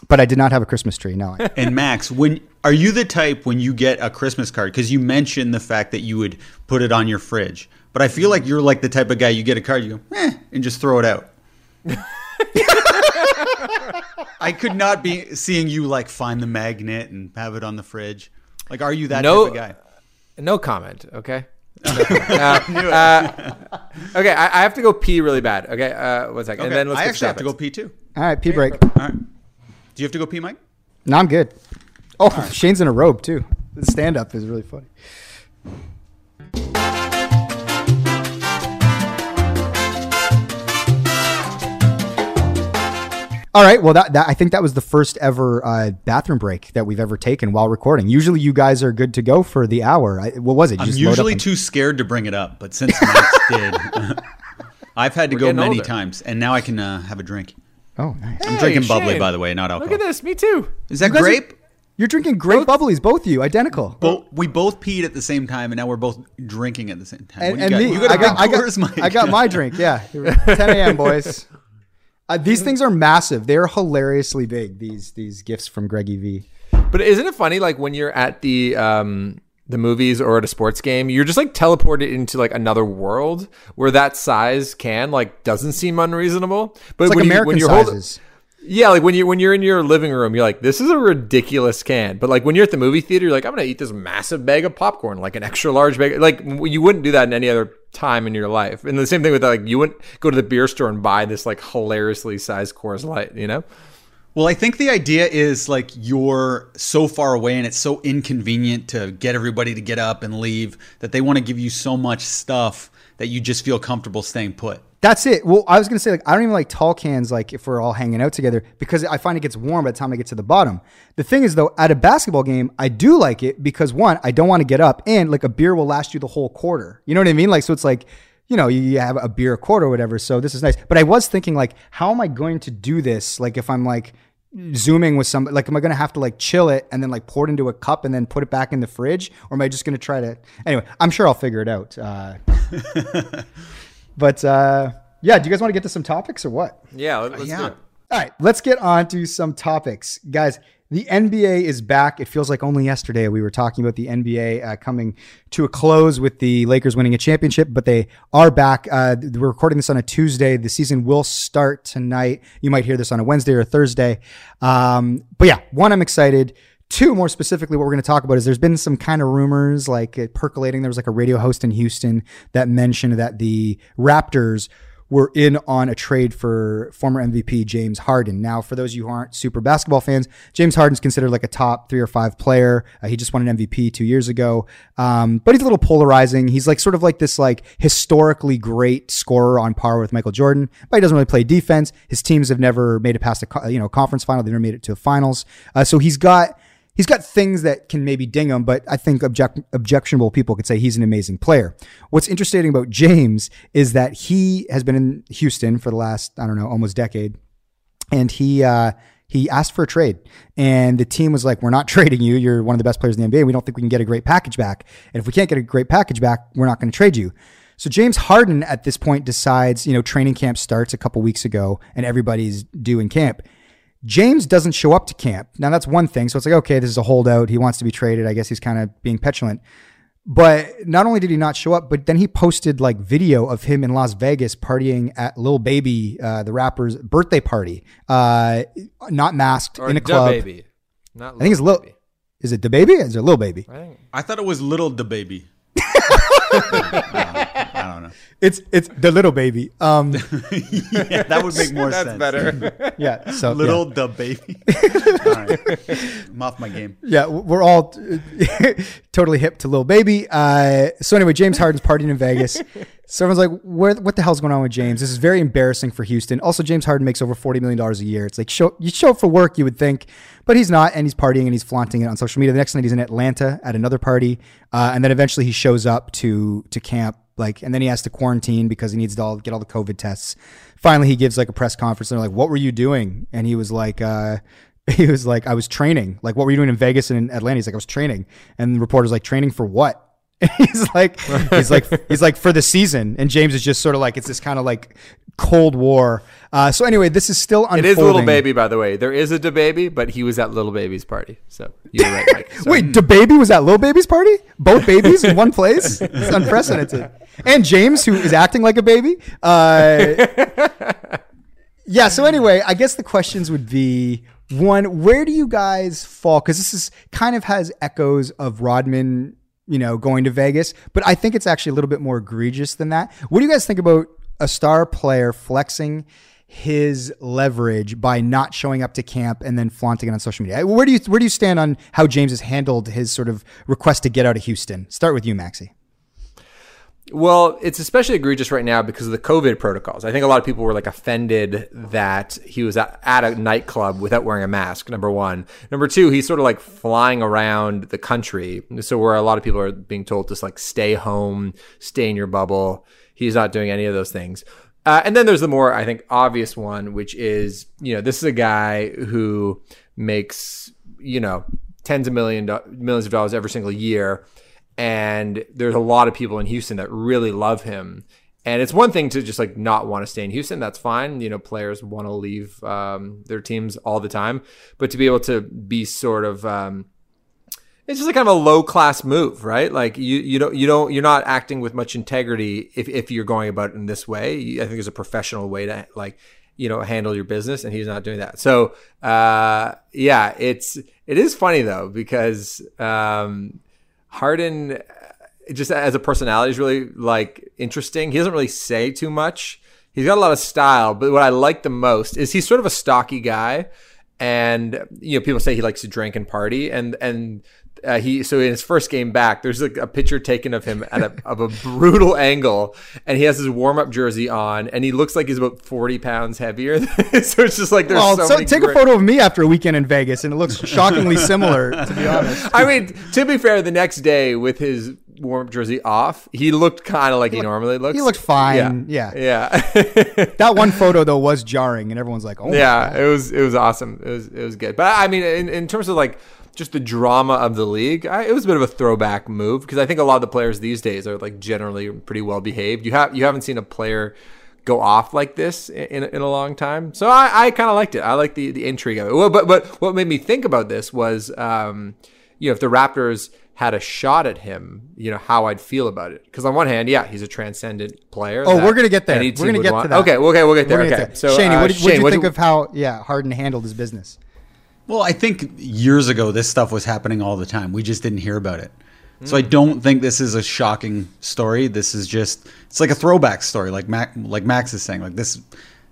but I did not have a Christmas tree. No, (laughs) And Max, when are you the type when you get a Christmas card? Because you mentioned the fact that you would put it on your fridge, but I feel like you're like the type of guy you get a card, you go, eh, and just throw it out. (laughs) I could not be seeing you like find the magnet and have it on the fridge. Like, are you that No- type of guy? No comment. Okay. (laughs) Uh, uh, okay, I, I have to go pee really bad. Okay, uh, one second, and then let's I actually have to go topics. pee too. All right, pee break. All right. Do you have to go pee, Mike? No, I'm good. Oh, Shane's in a robe too. The stand up is really funny. All right. Well, that, that I think that was the first ever uh, bathroom break that we've ever taken while recording. Usually, you guys are good to go for the hour. I, what was it? You I'm just usually and- too scared to bring it up, but since Max (laughs) did, (laughs) I've had to We're go many older. times, and now I can uh, have a drink. Oh, nice. I'm drinking bubbly, by the way, not alcohol. Look at this. Me too. Is that You guys are- grape? You're drinking great bubblies, both of you, identical. Bo- we both peed at the same time, and now we're both drinking at the same time. and, What and got? me, You got a I got, I (laughs) got, I got my drink. Yeah, 10 a.m. boys. Uh, these things are massive. They are hilariously big. These these gifts from Greggy V. But isn't it funny? Like when you're at the um, the movies or at a sports game, you're just like teleported into like another world where that size can like doesn't seem unreasonable. But It's like when you- American when you're sizes. yeah, like when you when you're in your living room, you're like, this is a ridiculous can. But like when you're at the movie theater, you're like, I'm gonna eat this massive bag of popcorn, like an extra large bag. Like you wouldn't do that in any other time in your life. And the same thing with like you wouldn't go to the beer store and buy this like hilariously sized Coors Light. You know? Well, I think the idea is like you're so far away and it's so inconvenient to get everybody to get up and leave that they want to give you so much stuff that you just feel comfortable staying put. That's it. Well, I was gonna say like I don't even like tall cans like if we're all hanging out together because I find it gets warm by the time I get to the bottom. The thing is though, at a basketball game, I do like it because one, I don't want to get up, and like a beer will last you the whole quarter. You know what I mean? Like so, it's like you know you have a beer a quarter or whatever. So this is nice. But I was thinking like, how am I going to do this? Like if I'm like zooming with somebody like am i going to have to like chill it and then like pour it into a cup and then put it back in the fridge or am i just going to try to anyway i'm sure i'll figure it out uh, (laughs) but uh, yeah, do you guys want to get to some topics or what? Yeah. Let, us Yeah. do it. All right, let's get on to some topics. Guys, the NBA is back. It feels like only yesterday we were talking about the NBA uh, coming to a close with the Lakers winning a championship, but they are back. Uh, we're recording this on a Tuesday. The season will start tonight. You might hear this on a Wednesday or a Thursday. Um, but yeah, one, I'm excited. Two, more specifically, what we're going to talk about is there's been some kind of rumors like percolating. There was like a radio host in Houston that mentioned that the Raptors were in on a trade for former MVP James Harden. Now, for those of you who aren't super basketball fans, James Harden's considered like a top three or five player. Uh, he just won an MVP two years ago, um, but he's a little polarizing. He's like sort of like this like historically great scorer on par with Michael Jordan, but he doesn't really play defense. His teams have never made it past a you know conference final. They've never made it to the finals. Uh, so he's got he's got things that can maybe ding him, but I think object, objectionable people could say he's an amazing player. What's interesting about James is that he has been in Houston for the last, I don't know, almost decade. And he, uh, he asked for a trade and the team was like, we're not (laughs) trading you. You're one of the best players in the NBA. We don't think we can get a great package back. And if we can't get a great package back, we're not going to trade you. So James Harden at this point decides, you know, training camp starts a couple weeks ago and everybody's due in camp. James doesn't show up to camp. Now that's one thing. So it's like, okay, this is a holdout. He wants to be traded. I guess he's kind of being petulant. But not only did he not show up, but then he posted like video of him in Las Vegas partying at Lil Baby, uh, the rapper's birthday party, uh, not masked Or in a club. baby. Not I think it's Lil. Baby. Is it the baby? Is it Lil Baby? I think I thought it was little the baby. (laughs) (laughs) I don't know. It's it's the little baby. Um, (laughs) Yeah, that would make more that's sense. better. (laughs) yeah. So Little yeah. the baby. All right. I'm off my game. Yeah, we're all totally hip to little Baby. Uh, so anyway, James Harden's partying in Vegas. So everyone's like, "Where? What the hell's going on with James? This is very embarrassing for Houston." Also, James Harden makes over forty million dollars a year. It's like show you show up for work, you would think, but he's not, and he's partying and he's flaunting it on social media. The next night, he's in Atlanta at another party, uh, and then eventually he shows up to to camp. Like, and then he has to quarantine because he needs to all, get all the COVID tests. Finally, he gives like a press conference, and they're like, "What were you doing?" And he was like, uh, (laughs) he was like, I was training. Like, what were you doing in Vegas and in Atlanta? He's like, I was training. And the reporter's like, training for what? (laughs) He's like, he's like, he's like for the season. And James is just sort of like, it's this kind of like Cold War. Uh, so anyway, this is still unfolding. It is little baby, by the way. There is a DaBaby, but he was at little baby's party. So you're right, Mike. Sorry. (laughs) Wait, baby was at little Baby's party? Both babies in one place? (laughs) It's unprecedented. And James, who is acting like a baby. Uh, yeah. So anyway, I guess the questions would be one: Where do you guys fall? Because this is kind of has echoes of Rodman, you know, going to Vegas, but I think it's actually a little bit more egregious than that. What do you guys think about a star player flexing? his leverage by not showing up to camp and then flaunting it on social media. Where do you where do you stand on how James has handled his sort of request to get out of Houston? Start with you, Maxi. Well, it's especially egregious right now because of the COVID protocols. I think a lot of people were like offended that he was at, a nightclub without wearing a mask. Number one. Number two, he's sort of like flying around the country. So where a lot of people are being told to like stay home, stay in your bubble. He's not doing any of those things. Uh, and then there's the more, I think, obvious one, which is, you know, this is a guy who makes, you know, tens of million do- millions of dollars every single year. And there's a lot of people in Houston that really love him. And it's one thing to just like not want to stay in Houston. That's fine. You know, players want to leave um, their teams all the time. But to be able to be sort of, um, it's just a kind of a low class move, right? Like you you don't you don't you're not acting with much integrity if if you're going about it in this way. I think there's a professional way to like you know handle your business, and he's not doing that. So uh, yeah, it's it is funny though because um, Harden just as a personality is really like interesting. He doesn't really say too much. He's got a lot of style, but what I like the most is he's sort of a stocky guy and you know people say he likes to drink and party and and uh, he so in his first game back, there's a, a picture taken of him at a, (laughs) of a brutal angle, and he has his warm up jersey on, and he looks like he's about forty pounds heavier. (laughs) so it's just like there's well, so, so take great... a photo of me after a weekend in Vegas, and it looks shockingly similar. To be honest, (laughs) I mean, to be fair, the next day with his warm up jersey off, he looked kind of like he, he normally looks. He looked fine. Yeah, yeah. yeah. that one photo though was jarring, and everyone's like, "Oh, yeah." It was it was awesome. It was it was good. But I mean, in, in terms of like just the drama of the league, I, it was a bit of a throwback move because I think a lot of the players these days are like generally pretty well behaved. You have you haven't seen a player go off like this in, in a long time, so I, I kind of liked it. I like the the intrigue of it. Well, but but what made me think about this was, um, you know, if the Raptors had a shot at him, you know, how I'd feel about it. Because on one hand, yeah, he's a transcendent player. Oh, we're gonna get there. We're gonna get want. to that. Okay, okay, we'll get there. Okay, get there. so uh, what did, Shane, what did you think of how yeah Harden handled his business? Well, I think years ago this stuff was happening all the time. We just didn't hear about it. So I don't think this is a shocking story. This is just it's like a throwback story, like Mac, like Max is saying. Like this,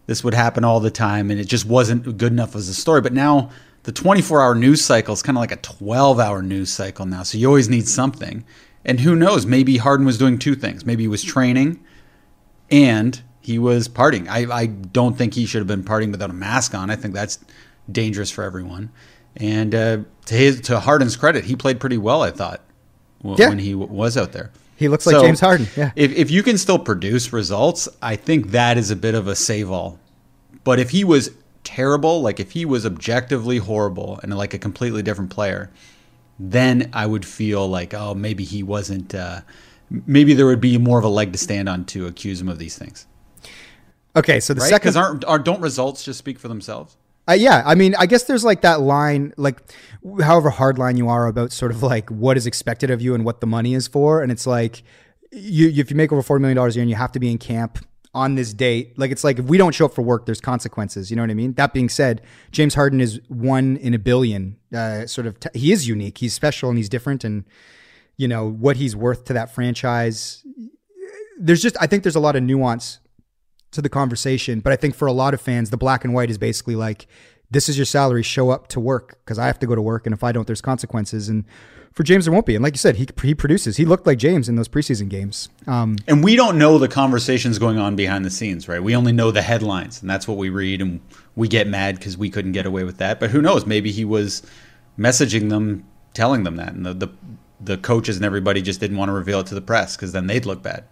this would happen all the time, and it just wasn't good enough as a story. But now the 24 hour news cycle is kind of like a 12 hour news cycle now. So you always need something. And who knows? Maybe Harden was doing two things. Maybe he was training, and he was partying. I, I don't think he should have been partying without a mask on. I think that's dangerous for everyone. And uh, to his to Harden's credit, he played pretty well. I thought w- yeah. when he w- was out there. He looks like so James Harden. Yeah. If if you can still produce results, I think that is a bit of a save all. But if he was terrible, like if he was objectively horrible and like a completely different player, then I would feel like oh maybe he wasn't. Uh, maybe there would be more of a leg to stand on to accuse him of these things. Okay, so the right? second because aren't, aren't don't results just speak for themselves? Uh, yeah, I mean, I guess there's like that line, like however hard line you are about sort of like what is expected of you and what the money is for, and it's like you if you make over four million dollars a year and you have to be in camp on this date, like it's like if we don't show up for work, there's consequences. You know what I mean? That being said, James Harden is one in a billion. Uh, sort of, t- he is unique. He's special and he's different, and you know what he's worth to that franchise. There's just, I think there's a lot of nuance to the conversation. But I think for a lot of fans, the black and white is basically like, this is your salary, show up to work because I have to go to work. And if I don't, there's consequences. And for James, there won't be. And like you said, he, he produces. He looked like James in those preseason games. Um, and we don't know the conversations going on behind the scenes, right? We only know the headlines, and that's what we read, and we get mad because we couldn't get away with that. But who knows? Maybe he was messaging them, telling them that, and the the, the coaches and everybody just didn't want to reveal it to the press because then they'd look bad.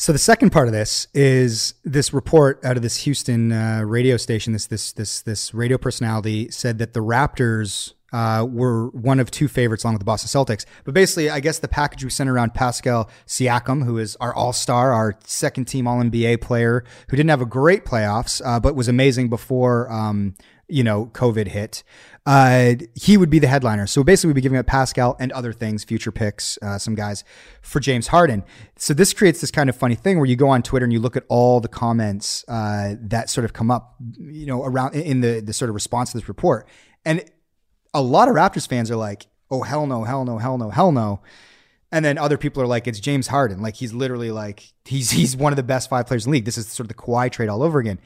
So the second part of this is this report out of this Houston uh, radio station. This this this this radio personality said that the Raptors uh, were one of two favorites along with the Boston Celtics. But basically, I guess the package we sent around Pascal Siakam, who is our All Star, our second team All NBA player, who didn't have a great playoffs, uh, but was amazing before. Um, you know, COVID hit, uh, he would be the headliner. So basically, we'd be giving up Pascal and other things, future picks, uh, some guys for James Harden. So this creates this kind of funny thing where you go on Twitter and you look at all the comments uh, that sort of come up, you know, around in the the sort of response to this report, and a lot of Raptors fans are like, "Oh hell no, hell no, hell no, hell no." And then other people are like, it's James Harden. Like he's literally like he's he's one of the best five players in the league. This is sort of the Kawhi trade all over again.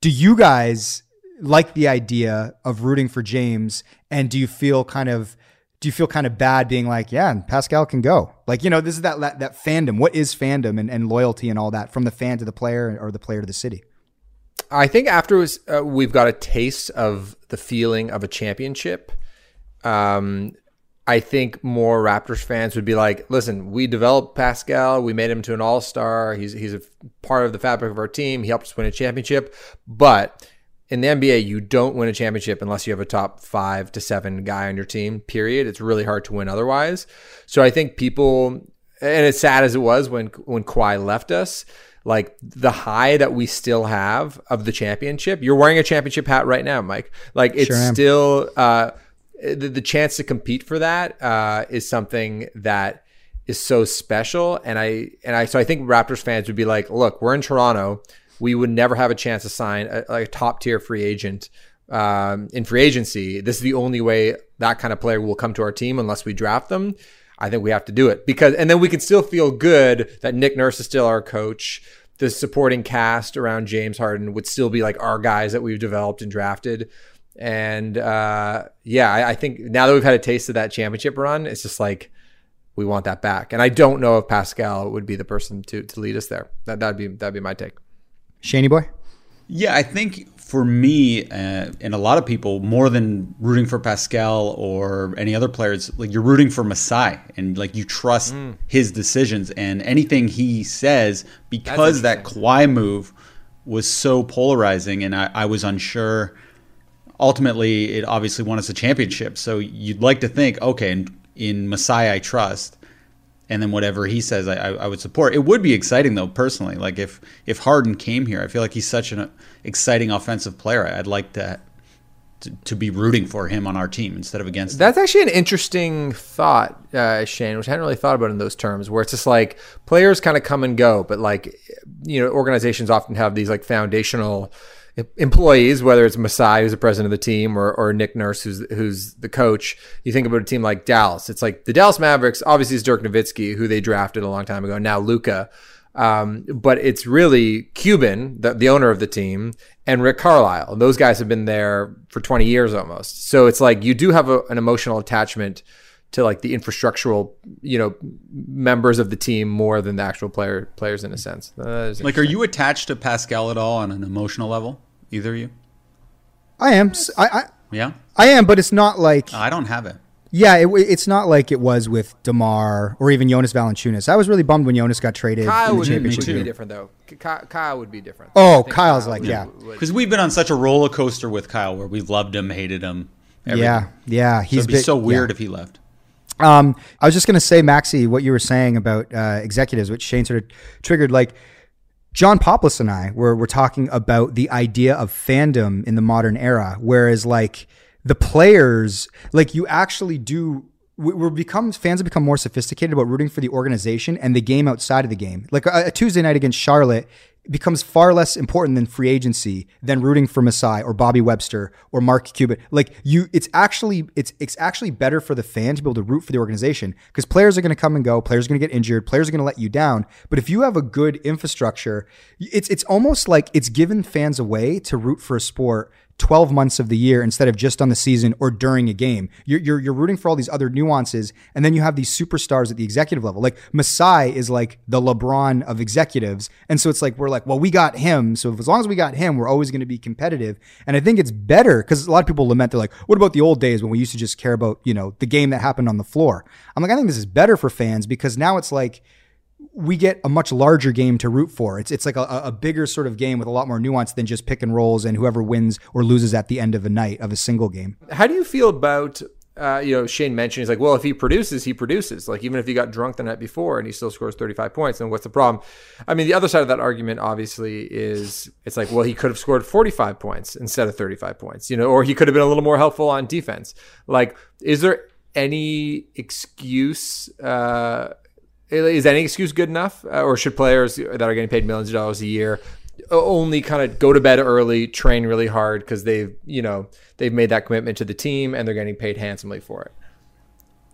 Do you guys like the idea of rooting for James? And do you feel kind of do you feel kind of bad being like, yeah, Pascal can go? Like, you know, this is that that, that fandom. What is fandom and, and loyalty and all that from the fan to the player or the player to the city? I think after uh, we've got a taste of the feeling of a championship, um, I think more Raptors fans would be like, listen, we developed Pascal, we made him to an all star. He's he's a part of the fabric of our team. He helped us win a championship. But in the NBA, you don't win a championship unless you have a top five to seven guy on your team, period. It's really hard to win otherwise. So I think people and as sad as it was when when Kawhi left us, like the high that we still have of the championship. You're wearing a championship hat right now, Mike. Like it's sure still uh the, the chance to compete for that uh, is something that is so special. And I and I so I think Raptors fans would be like, look, we're in Toronto. We would never have a chance to sign a, a top tier free agent um, in free agency. This is the only way that kind of player will come to our team unless we draft them. I think we have to do it because, and then we can still feel good that Nick Nurse is still our coach. The supporting cast around James Harden would still be like our guys that we've developed and drafted. And uh, yeah, I, I, think now that we've had a taste of that championship run, it's just like we want that back. And I don't know if Pascal would be the person to to lead us there. That that'd be that'd be my take. Shaney boy. Yeah, I think for me uh, and a lot of people, more than rooting for Pascal or any other players, like you're rooting for Masai and like you trust mm. his decisions and anything he says because that Kawhi move was so polarizing and I, I was unsure ultimately it obviously won us a championship. So you'd like to think, okay, in, in Masai I trust, and then whatever he says I, I, would support. It would be exciting though, personally. Like if if Harden came here, I feel like he's such an exciting offensive player. I'd like to. To, to be rooting for him on our team instead of against. That's actually an interesting thought, uh, Shane, which I hadn't really thought about in those terms. Where it's just like players kind of come and go, but like you know, organizations often have these like foundational employees, whether it's Masai, who's the president of the team, or, or Nick Nurse, who's who's the coach. You think about a team like Dallas. It's like the Dallas Mavericks. Obviously, is Dirk Nowitzki, who they drafted a long time ago. Now Luka, um, but it's really Cuban, the, the owner of the team, and Rick Carlisle. Those guys have been there for 20 years almost. So it's like you do have a, an emotional attachment to like the infrastructural, you know, members of the team more than the actual player players in a sense. Uh, like, are you attached to Pascal at all on an emotional level? Either of you? I am. I, I yeah. I am, but it's not like I don't have it. Yeah, it, it's not like it was with DeMar or even Jonas Valanciunas. I was really bummed when Jonas got traded. Kyle would, would be different though. Kyle would be different. Oh, Kyle's Kyle like yeah, because we've been on such a roller coaster with Kyle where we loved him, hated him. Everything. Yeah, yeah. He's so it'd be been, so weird yeah. if he left. Um, I was just going to say, Maxi, what you were saying about uh, executives, which Shane sort of triggered, like John Poplis and I were, were talking about the idea of fandom in the modern era, whereas like the players, like you actually do we're become fans have become more sophisticated about rooting for the organization and the game outside of the game. Like a, a Tuesday night against Charlotte becomes far less important than free agency than rooting for Masai or Bobby Webster or Mark Cuban. Like you, it's actually it's it's actually better for the fan to be able to root for the organization because players are going to come and go, players are going to get injured, players are going to let you down. But if you have a good infrastructure, it's it's almost like it's given fans a way to root for a sport 12 months of the year instead of just on the season or during a game. You're, you're, you're rooting for all these other nuances. And then you have these superstars at the executive level. Like Masai is like the LeBron of executives. And so it's like, we're like, well, we got him. So as long as we got him, we're always going to be competitive. And I think it's better because a lot of people lament, they're like, what about the old days when we used to just care about, you know, the game that happened on the floor? I'm like, I think this is better for fans because now it's like, we get a much larger game to root for. It's it's like a, a, bigger sort of game with a lot more nuance than just pick and rolls and whoever wins or loses at the end of a night of a single game. How do you feel about uh, you know, Shane mentioned, he's like, well, if he produces, he produces. Like, even if he got drunk the night before and he still scores 35 points, then what's the problem? I mean, the other side of that argument, obviously, is it's like, well, he could have scored 45 points instead of 35 points, you know, or he could have been a little more helpful on defense. Like, is there any excuse? Uh, is any excuse good enough? Uh, or should players that are getting paid millions of dollars a year only kind of go to bed early, train really hard because they've, you know, they've made that commitment to the team and they're getting paid handsomely for it.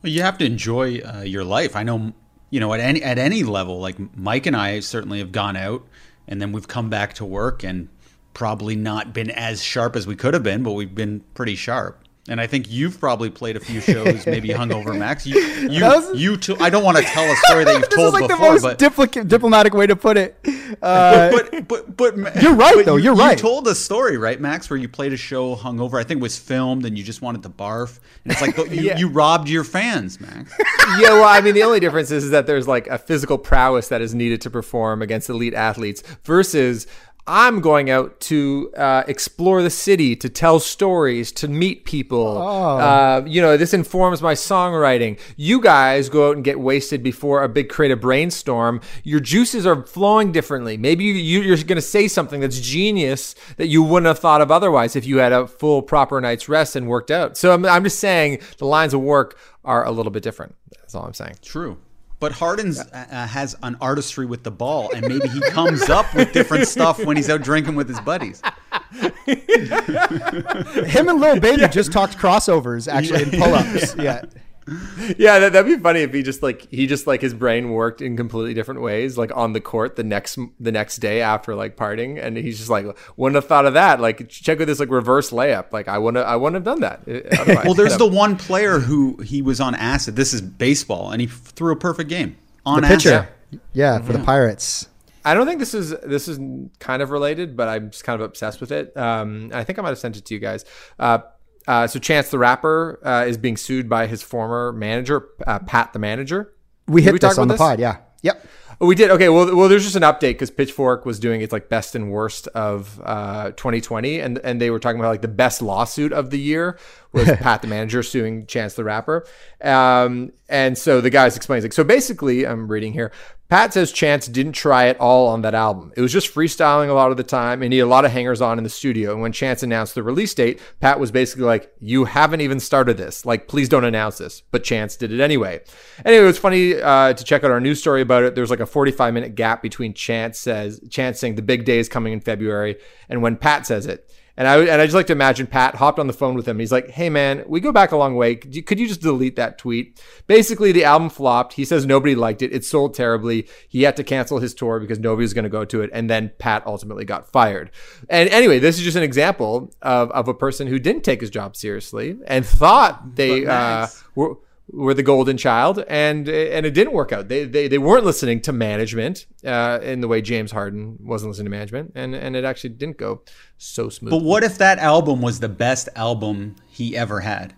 Well, you have to enjoy uh, your life. I know, you know, at any at any level, like Mike and I certainly have gone out and then we've come back to work and probably not been as sharp as we could have been, but we've been pretty sharp. And I think you've probably played a few shows, maybe (laughs) hungover, Max. You, you, was, you. Too, I don't want to tell a story that (laughs) you've told like before, but dipl- diplomatic way to put it. (laughs) Uh, but, but, but, but, you're right, though. You, are right. You told a story, right, Max, where you played a show hungover. I think it was filmed, and you just wanted to barf. And it's like you, yeah. you robbed your fans, Max. yeah, well, I mean, the only difference is, is that there's like a physical prowess that is needed to perform against elite athletes versus I'm going out to uh, explore the city, to tell stories, to meet people. Oh. Uh, you know, this informs my songwriting. You guys go out and get wasted before a big creative brainstorm. Your juices are flowing differently. Maybe you, you're going to say something that's genius that you wouldn't have thought of otherwise if you had a full, proper night's rest and worked out. So I'm, I'm just saying the lines of work are a little bit different. That's all I'm saying. True. But Harden's uh, uh, has an artistry with the ball, and maybe he comes up with different stuff when he's out drinking with his buddies. (laughs) Him and Lil Baby yeah. just talked crossovers actually yeah. in pull-ups. Yeah. yeah, that, that'd be funny if he just like he just like his brain worked in completely different ways, like on the court the next the next day after like partying, and he's just like wouldn't have thought of that. Like check with this like reverse layup. Like I wouldn't I wouldn't have done that. Uh, (laughs) well, there's the one player who he was on acid. This is baseball, and he threw a perfect game on the pitcher. Acid. Yeah, for mm-hmm. the Pirates. I don't think this is this is kind of related, but I'm just kind of obsessed with it. Um, I think I might have sent it to you guys. Uh, uh, so Chance the Rapper uh, is being sued by his former manager, uh, Pat the manager. We hit we this on the this? pod, yeah. Yep. Oh, we did. Okay. Well, well, there's just an update because Pitchfork was doing its like best and worst of uh, 2020, and and they were talking about like the best lawsuit of the year was (laughs) Pat the manager suing Chance the Rapper. Um, and so the guys explains like so basically, I'm reading here. Pat says Chance didn't try it all on that album. It was just freestyling a lot of the time, and he had a lot of hangers on in the studio. And when Chance announced the release date, Pat was basically like, You haven't even started this. Like, please don't announce this. But Chance did it anyway. Anyway, it was funny uh, to check out our news story about it. There's like a 45 minute gap between Chance says Chance saying the big day is coming in February and when Pat says it. And I and I just like to imagine Pat hopped on the phone with him. He's like, "Hey man, we go back a long way. Could you, could you just delete that tweet?" Basically, the album flopped. He says nobody liked it. It sold terribly. He had to cancel his tour because nobody was going to go to it. And then Pat ultimately got fired. And anyway, this is just an example of of a person who didn't take his job seriously and thought they uh, were were the golden child, and and it didn't work out. They they, they weren't listening to management uh, in the way James Harden wasn't listening to management, and and it actually didn't go so smooth. But what if that album was the best album he ever had?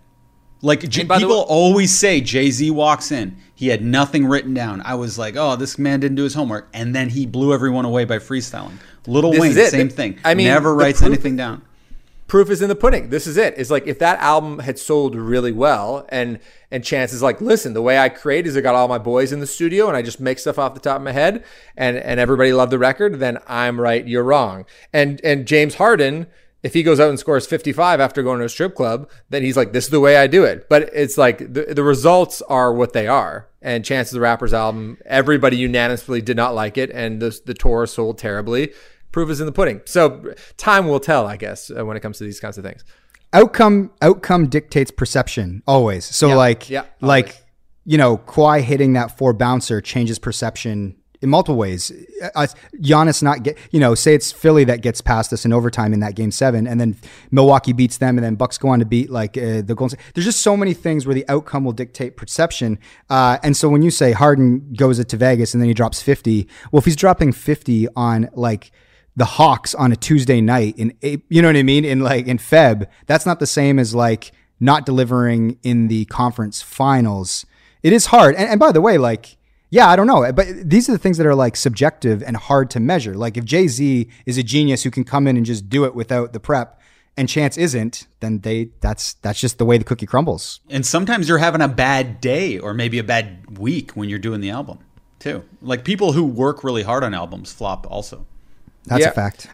Like J- people way, always say, Jay Z walks in, he had nothing written down. I was like, oh, this man didn't do his homework, and then he blew everyone away by freestyling. Lil Wayne, same thing. I mean, never writes proof, anything down proof is in the pudding. This is it. It's like if that album had sold really well and and Chance is like, listen, the way I create is I got all my boys in the studio and I just make stuff off the top of my head and and everybody loved the record, then I'm right, you're wrong. And and James Harden, if he goes out and scores 55 after going to a strip club, then he's like, this is the way I do it. But it's like the, the results are what they are. And Chance the Rapper's album, everybody unanimously did not like it, and the the tour sold terribly proof is in the pudding. So time will tell, I guess, uh, when it comes to these kinds of things. Outcome outcome dictates perception always. So yeah, like yeah, like you know, Kawhi hitting that four bouncer changes perception in multiple ways. Uh, Giannis not get, you know, say it's Philly that gets past us in overtime in that game seven, and then Milwaukee beats them, and then Bucks go on to beat like uh, the Golden. There's just so many things where the outcome will dictate perception. Uh, and so when you say Harden goes it to Vegas and then he drops 50, well, if he's dropping 50 on like the Hawks on a Tuesday night in you know what I mean in like in Feb. That's not the same as like not delivering in the conference finals. It is hard. And, and by the way, like yeah, I don't know, but these are the things that are like subjective and hard to measure. Like if Jay Z is a genius who can come in and just do it without the prep, and Chance isn't, then they that's that's just the way the cookie crumbles. And sometimes you're having a bad day or maybe a bad week when you're doing the album too. Like people who work really hard on albums flop also. That's Yeah. a fact.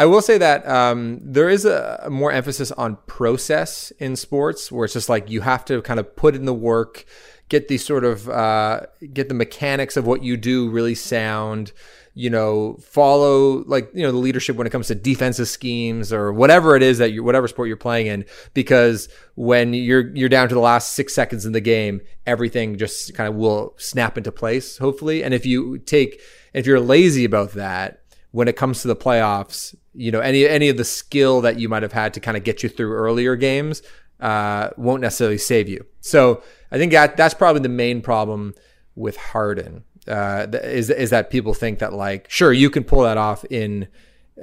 I will say that um, there is a, a more emphasis on process in sports, where it's just like you have to kind of put in the work, get the sort of uh, get the mechanics of what you do really sound. You know, follow like you know the leadership when it comes to defensive schemes or whatever it is that you whatever sport you're playing in. Because when you're you're down to the last six seconds in the game, everything just kind of will snap into place. Hopefully, and if you take if you're lazy about that when it comes to the playoffs, you know, any any of the skill that you might have had to kind of get you through earlier games uh, won't necessarily save you. So I think that that's probably the main problem with Harden uh, is is that people think that like sure you can pull that off in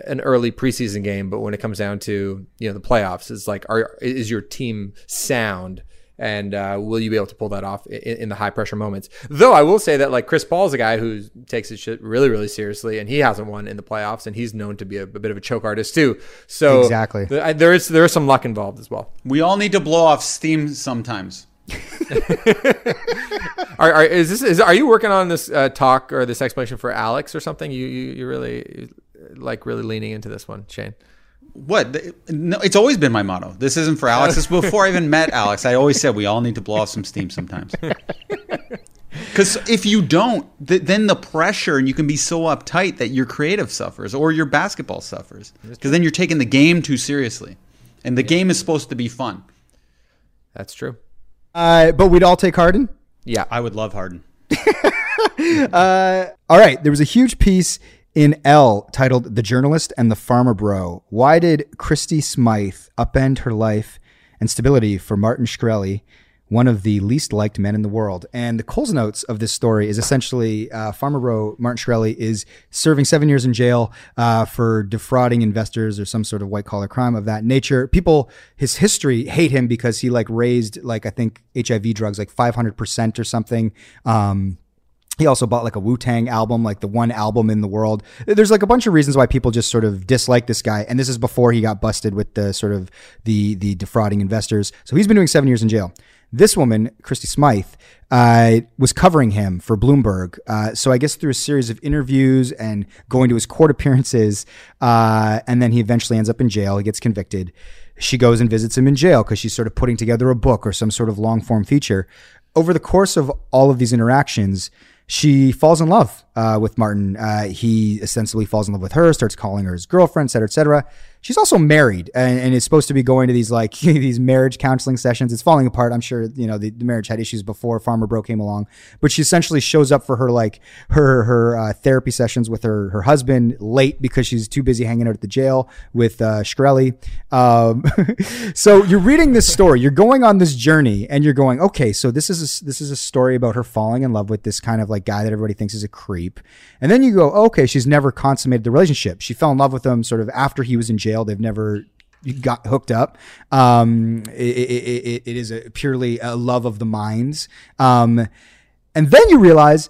an early preseason game, but when it comes down to you know the playoffs, it's like are is your team sound? And uh, will you be able to pull that off in, in the high pressure moments? Though I will say that like Chris Paul's a guy who takes his shit really really seriously, and he hasn't won in the playoffs, and he's known to be a, a bit of a choke artist too. So Exactly. th- I- there is there is some luck involved as well. We all need to blow off steam sometimes. (laughs) Are, are is this is are you working on this uh, talk or this explanation for Alex or something? You you, you really like really leaning into this one, Shane. What? No, it's always been my motto. This isn't for Alex. This is before I even met Alex. I always said we all need to blow off some steam sometimes. (laughs) Because if you don't, th- then the pressure and you can be so uptight that your creative suffers or your basketball suffers. Because then you're taking the game too seriously, and the game is supposed to be fun. That's true. Uh, but we'd all take Harden. Yeah. I would love Harden. (laughs) Uh, all right. There was a huge piece in Elle titled The Journalist and the Pharma Bro. Why did Christie Smythe upend her life and stability for Martin Shkreli, one of the least liked men in the world? And the Coles notes of this story is essentially uh, Pharma Bro, Martin Shkreli, is serving seven years in jail uh, for defrauding investors or some sort of white collar crime of that nature. People, his history hate him because he like raised like I think HIV drugs like 500% or something. Um, he also bought like a Wu Tang album, like the one album in the world. There's like a bunch of reasons why people just sort of dislike this guy, and this is before he got busted with the sort of the the defrauding investors. So he's been doing seven years in jail. This woman, Christie Smythe, uh, was covering him for Bloomberg. Uh, so I guess through a series of interviews and going to his court (laughs) appearances, uh, and then he eventually ends up in jail. He gets convicted. She goes and visits him in jail because she's sort of putting together a book or some sort of long form feature. Over the course of all of these interactions, she falls in love uh, with Martin. Uh, he ostensibly falls in love with her, starts calling her his girlfriend, et cetera, et cetera. She's also married and, and is supposed to be going to these like (laughs) these marriage counseling sessions. It's falling apart. I'm sure you know the, the marriage had issues before Pharma Bro came along, but she essentially shows up for her like her her uh, therapy sessions with her her husband late because she's too busy hanging out at the jail with uh, Shkreli. Um, (laughs) so you're reading this story, you're going on this journey, and you're going, okay, so this is a, this is a story about her falling in love with this kind of like guy that everybody thinks is a creep, and then you go, okay, she's never consummated the relationship. She fell in love with him sort of after he was in jail. They've never got hooked up. Um, it, it, it, it is a purely a love of the minds. Um, and then you realize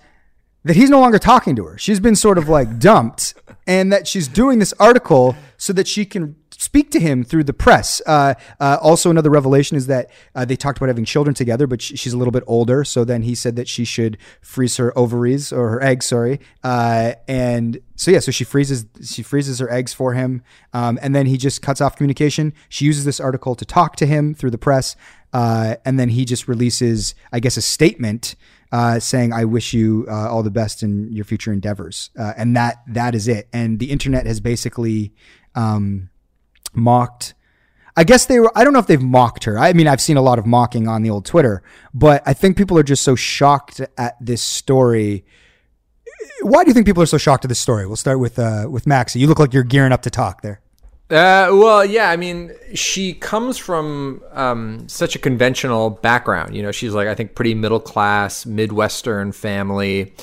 that he's no longer talking to her. She's been sort of like dumped, and that she's doing this article so that she can speak to him through the press. Uh, uh, also, another revelation is that uh, they talked about having children together, but sh- she's a little bit older. So then he said that she should freeze her ovaries or her eggs, sorry. Uh, and so yeah, so she freezes she freezes her eggs for him, um, and then he just cuts off communication. She uses this article to talk to him through the press, uh, and then he just releases, I guess, a statement uh, saying, "I wish you uh, all the best in your future endeavors," uh, and that that is it. And the internet has basically um, mocked. I guess they were. I don't know if they've mocked her. I mean, I've seen a lot of mocking on the old Twitter, but I think people are just so shocked at this story. Why do you think people are so shocked at this story? We'll start with uh, with Maxie. You look like you're gearing up to talk there. Uh, well, yeah. I mean, she comes from um, such a conventional background. You know, she's like I think pretty middle class, midwestern family.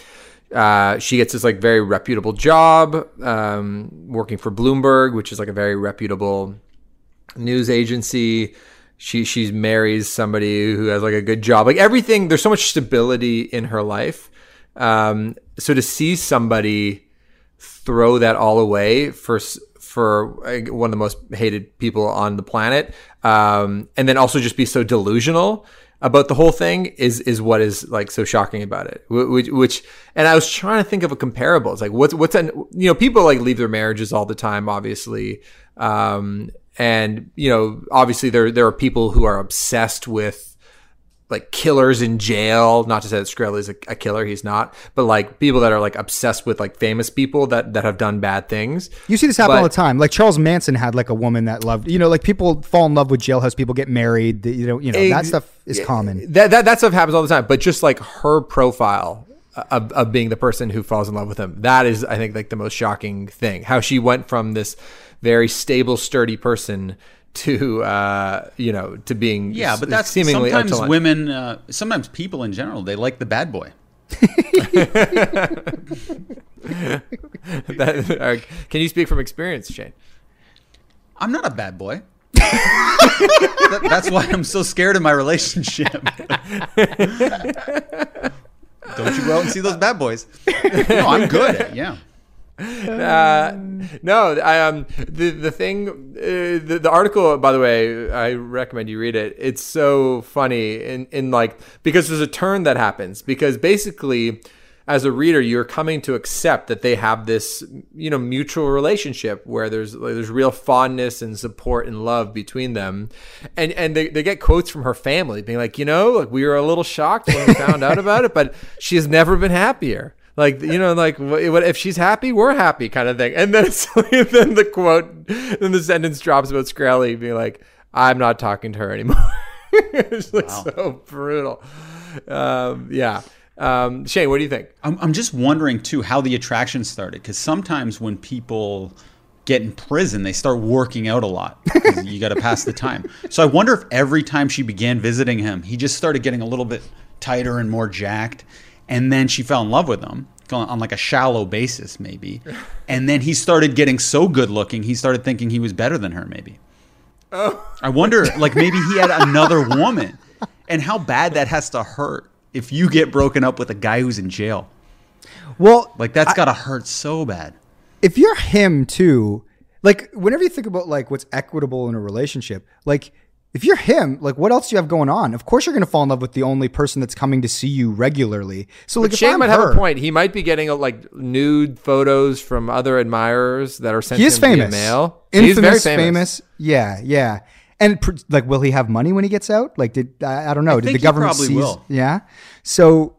Uh, she gets this like very reputable job um, working for Bloomberg, which is like a very reputable news agency. She she marries somebody who has like a good job. Like everything, there's so much stability in her life. Um, so to see somebody throw that all away for for one of the most hated people on the planet, um, and then also just be so delusional about the whole thing is is what is like so shocking about it. Which, which and I was trying to think of a comparable. It's like what's what's an you know people like leave their marriages all the time, obviously, um, and you know obviously there there are people who are obsessed with like killers in jail. Not to say that Shkreli is a, a, killer, he's not, but like people that are like obsessed with like famous people that that have done bad things. You see this happen but, all the time. Like Charles Manson had like a woman that loved, you know, like people fall in love with jailhouse people, get married. You know, you know ex- that stuff is common. That, that that stuff happens all the time. But just like her profile of, of being the person who falls in love with him, that is, I think, like the most shocking thing. How she went from this very stable, sturdy person to uh, you know to being yeah, but that's seemingly sometimes women, uh, sometimes people in general, they like the bad boy. that, uh, can you speak from experience, Shane? I'm not a bad boy. that, that's why I'm so scared of my relationship. (laughs) Don't you go out and see those bad boys? No, I'm good. yeah. Uh, no, I, um, the the thing, uh, the, the article, by the way, I recommend you read it. It's so funny in in like because there's a turn that happens. Because basically, as a reader, you're coming to accept that they have this you know mutual relationship where there's like, there's real fondness and support and love between them, and and they, they get quotes from her family being like, you know, like we were a little shocked when we found out about it, but she has never been happier like you know like what, if she's happy we're happy kind of thing. And then (laughs) then the quote then the sentence drops about Shkreli being like i'm not talking to her anymore. (laughs) It's like wow. so brutal. Um, yeah. Um, shane what do you think? I'm, I'm just wondering too how the attraction started because sometimes when people get in prison they start working out a lot you got to pass the time. So i wonder if every time she began visiting him he just started getting a little bit tighter and more jacked and then she fell in love with him on like a shallow basis maybe. (laughs) And then he started getting so good looking he started thinking he was better than her maybe. Oh. i wonder (laughs) like maybe he had another woman. And how bad that has to hurt if you get broken up with a guy who's in jail. Well like that's got to hurt so bad. If you're him too like whenever you think about like what's equitable in a relationship like if you're him, like what else do you have going on? Of course you're going to fall in love with the only person that's coming to see you regularly. So like, but Shane might her, have a point. He might be getting uh, like nude photos from other admirers that are sent he is famous. via mail. Infamous, He's very famous. famous. Yeah, yeah. And like, will he have money when he gets out? Like, did I, I don't know? I did the government probably seize? Will. Yeah. So,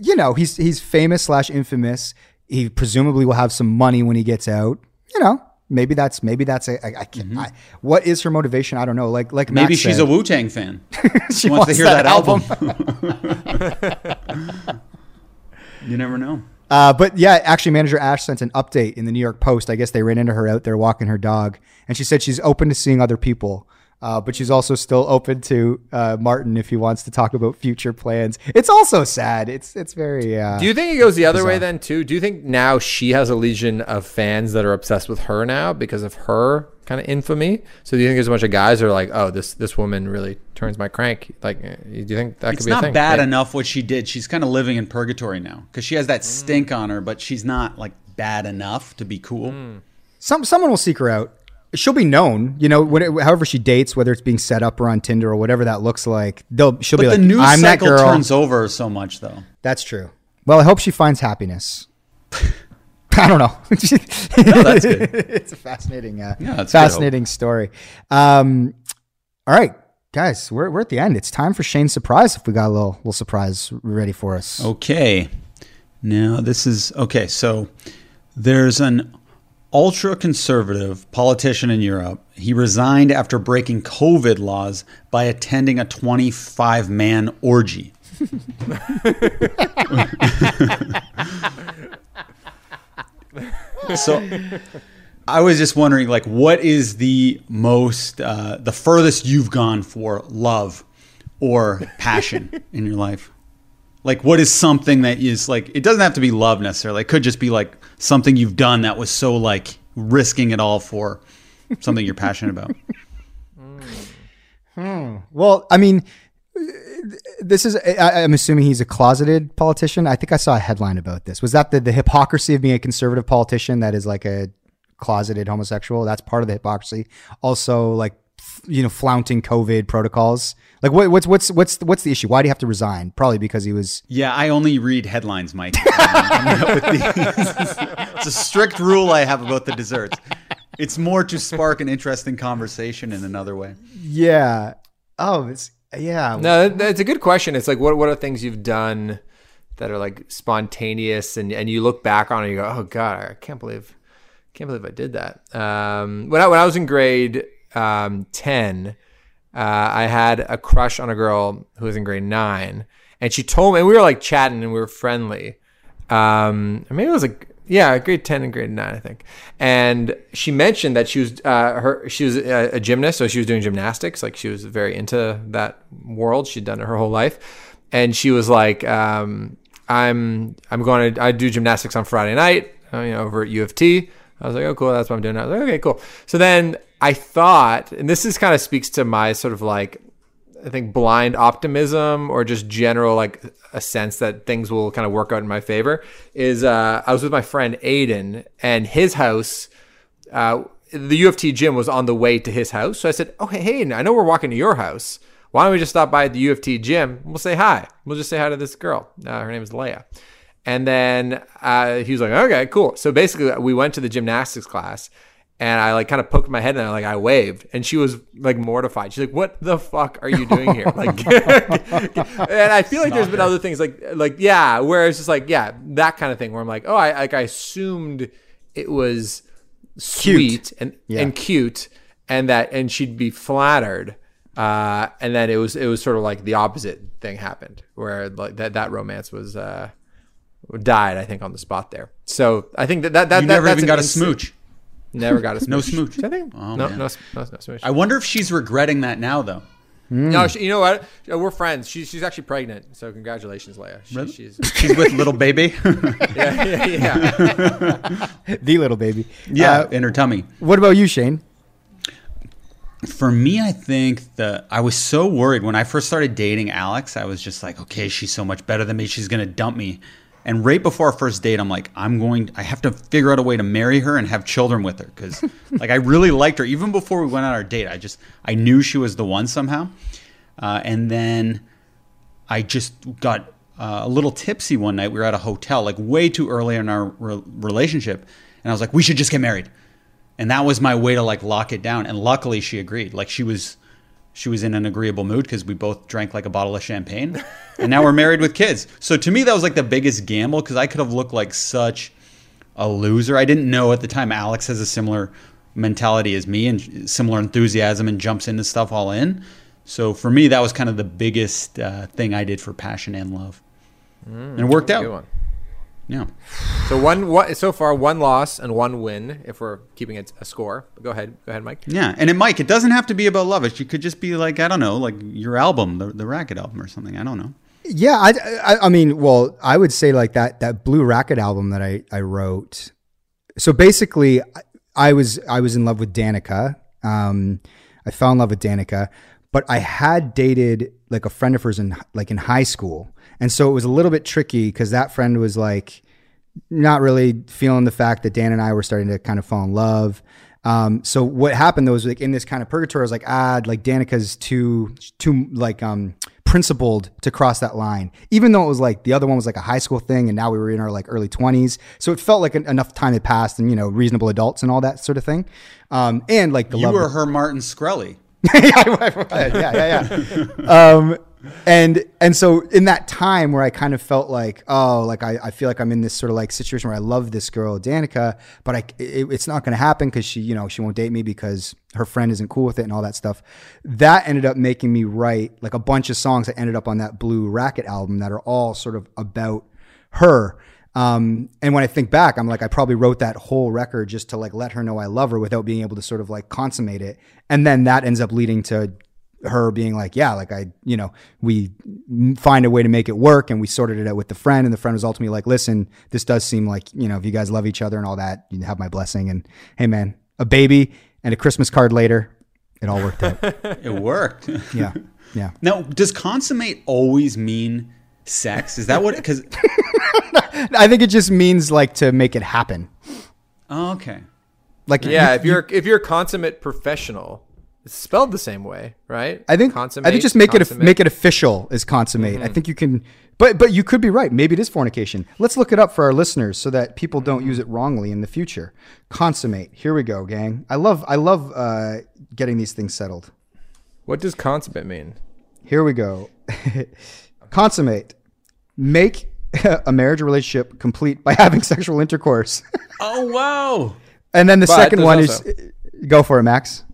you know, he's he's famous slash infamous. He presumably will have some money when he gets out. You know, maybe that's maybe that's a I, I can't. Mm-hmm. I, what is her motivation? I don't know. Like like maybe Max she's said, a Wu Tang fan. (laughs) she, wants, wants, to hear that, that album. album. (laughs) you never know. Uh, but yeah, actually, manager Ash sent an update in the New York Post. I guess they ran into her out there walking her dog, and she said she's open to seeing other people. Uh, but she's also still open to uh, Martin if he wants to talk about future plans. It's also sad. It's it's very. Uh, Do you think it goes the other bizarre. way then too? Do you think now she has a legion of fans that are obsessed with her now because of her kind of infamy? So do you think there's a bunch of guys that are like, oh, this this woman really turns my crank? Like, eh, do you think that it's could be? It's not bad like, enough what she did. She's kind of living in purgatory now because she has that stink on her, but she's not like bad enough to be cool. Mm. Some someone will seek her out she'll be known, you know, whatever, however she dates, whether it's being set up or on Tinder or whatever that looks like. They'll she'll but be like, the news I'm cycle that girl. turns over so much though. That's true. Well, I hope she finds happiness. (laughs) I don't know. (laughs) no, that's good. (laughs) it's a fascinating, uh, yeah, fascinating story. Um, all right, guys, we're, we're at the end. It's time for Shane's surprise. If we got a little little surprise ready for us. Okay. Now this is okay. So there's an ultra conservative politician in Europe. He resigned after breaking COVID laws by attending a 25 man orgy. (laughs) so I was just wondering, like, what is the most, uh, the furthest you've gone for love or passion in your life? Like, what is something that is like, it doesn't have to be love necessarily. It could just be like something you've done that was so like risking it all for something you're passionate about. (laughs) Hmm. Well, I mean, this is, I, am assuming he's a closeted politician. I think I saw a headline about this. Was that the, the hypocrisy of being a conservative politician that is like a closeted homosexual. That's part of the hypocrisy. Also, like f- you know, flaunting COVID protocols. Like what, what's what's what's what's the issue? Why do you have to resign? Probably because he was. Yeah, I only read headlines, Mike. (laughs) I'm coming up with these. (laughs) it's a strict rule I have about the desserts. It's more to spark an interesting conversation in another way. Yeah. Oh, it's yeah. No, that- that's a good question. It's like, what what are things you've done that are like spontaneous, and and you look back on it, and you go, oh god, I can't believe, can't believe I did that. Um, when I when I was in grade um, ten, uh, I had a crush on a girl who was in grade nine, and she told me, and we were like chatting, and we were friendly. Um, maybe it was like yeah, grade ten and grade nine, I think. And she mentioned that she was uh, her she was a, a gymnast, so she was doing gymnastics. Like she was very into that world. She'd done it her whole life, and she was like, um, "I'm I'm going to I do gymnastics on Friday night, uh, you know, over at U of T." I was like, "Oh, cool, that's what I'm doing." I was like, "Okay, cool." So then I thought, and this is kind of speaks to my sort of like I think blind optimism or just general like a sense that things will kind of work out in my favor is uh, I was with my friend Aiden and his house. Uh, the U of T gym was on the way to his house, so I said, "Oh, hey, Aiden, I know we're walking to your house. Why don't we just stop by at the U of T gym? We'll say hi. We'll just say hi to this girl. Uh, her name is Leia." And then uh, he was like, "Okay, cool." So basically, we went to the gymnastics class, and I like kind of poked my head and I like I waved, and she was like mortified. She's like, "What the fuck are you doing here?" Like, (laughs) and I feel like there's been other things like like yeah, where it's just like yeah, that kind of thing where I'm like, oh, I like I assumed it was sweet and Yeah. and cute, and that and she'd be flattered. Uh, and then it was it was sort of like the opposite thing happened, where like that that romance was uh died, I think, on the spot there. So I think that that, that You that- never even got a smooch. Never got a smooch. No smooch. I think. Oh, no, man. no, no, no smooch. I wonder if she's regretting that now, though. no, she, you know what? We're friends. She's she's actually pregnant. So congratulations, Leia. She, She's (laughs) She's with little baby. (laughs) yeah, yeah, yeah. (laughs) the little baby. yeah, Uh, in her tummy. what about you, Shane? For me, I think that I was so worried when I first started dating Alex. I was just like, okay, she's so much better than me. She's gonna dump me. And right before our first date, I'm like, I'm going. I have to figure out a way to marry her and have children with her because, (laughs) like, I really liked her even before we went on our date. I just I knew she was the one somehow. Uh, and then I just got uh, a little tipsy one night. We were at a hotel, like way too early in our re- relationship, and I was like, we should just get married. And that was my way to like lock it down. And luckily, she agreed. Like she was, she was in an agreeable mood because we both drank like a bottle of champagne, and now we're married with kids. So to me, that was like the biggest gamble because I could have looked like such a loser. I didn't know at the time Alex has a similar mentality as me and similar enthusiasm and jumps into stuff all in. So for me, that was kind of the biggest uh, thing I did for passion and love, and it worked Good out. One. Yeah. So one, one so far one loss and one win if we're keeping it a score. Go ahead, go ahead, Mike. Yeah, and it, Mike, it doesn't have to be about love. It could just be like I don't know, like your album, the the Racket album, or something. I don't know. Yeah, I, I, I mean, well, I would say like that that Blue Racket album that I I wrote. So basically, I- I was I was in love with Danica. Um, I fell in love with Danica, but I had dated like a friend of hers in like in high school, and so it was a little bit tricky because that friend was like not really feeling the fact that Dan and I were starting to kind of fall in love. Um, so what happened though was like in this kind of purgatory, I was like, ah, like Danica's too, too like, um, principled to cross that line, even though it was like the other one was like a high school thing. And now we were in our like early twenties. So it felt like en- enough time had passed and, you know, reasonable adults and all that sort of thing. Um, and like the You were her Martin Shkreli. (laughs) (laughs) yeah, yeah, yeah. (laughs) um, and and so in that time where I kind of felt like, oh, like I, I feel like I'm in this sort of like situation where I love this girl Danica, but I it, it's not going to happen because she you know she won't date me because her friend isn't cool with it and all that stuff. That ended up making me write like a bunch of songs that ended up on that Blue Racket album that are all sort of about her. Um, and when I think back, I'm like, I probably wrote that whole record just to like let her know I love her without being able to sort of like consummate it. And then that ends up leading to her being like, yeah, like I, you know, we find a way to make it work and we sorted it out with the friend. And the friend was ultimately like, listen, this does seem like, you know, if you guys love each other and all that, you have my blessing. And hey, man, a baby and a Christmas card later, it all worked out. (laughs) It worked. (laughs) yeah. Yeah. now, does consummate always mean sex? Is that what? Because (laughs) I think it just means like to make it happen. oh, okay. Like Yeah, you- if you're if you're a consummate professional, it's spelled the same way, right? I think consummate. I think just make it make it official is consummate. I think you can, but but you could be right. Maybe it is fornication. Let's look it up for our listeners so that people don't use it wrongly in the future. Consummate. Here we go, gang. I love I love uh, getting these things settled. What does consummate mean? Here we go. (laughs) Consummate. Make (laughs) a marriage or relationship complete by having (laughs) sexual intercourse. Oh wow! and then the But second one also- is go for it, Max.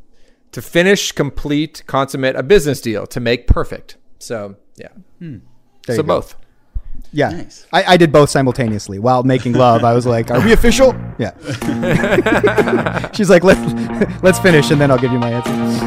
To finish, complete, consummate a business deal, to make perfect. So yeah. Hmm. There so you go. both. Yeah. Nice. I, I did both simultaneously while making love. I was like, "Are we official?" Yeah. (laughs) (laughs) She's like, "Let (laughs) let's finish, and then I'll give you my answer."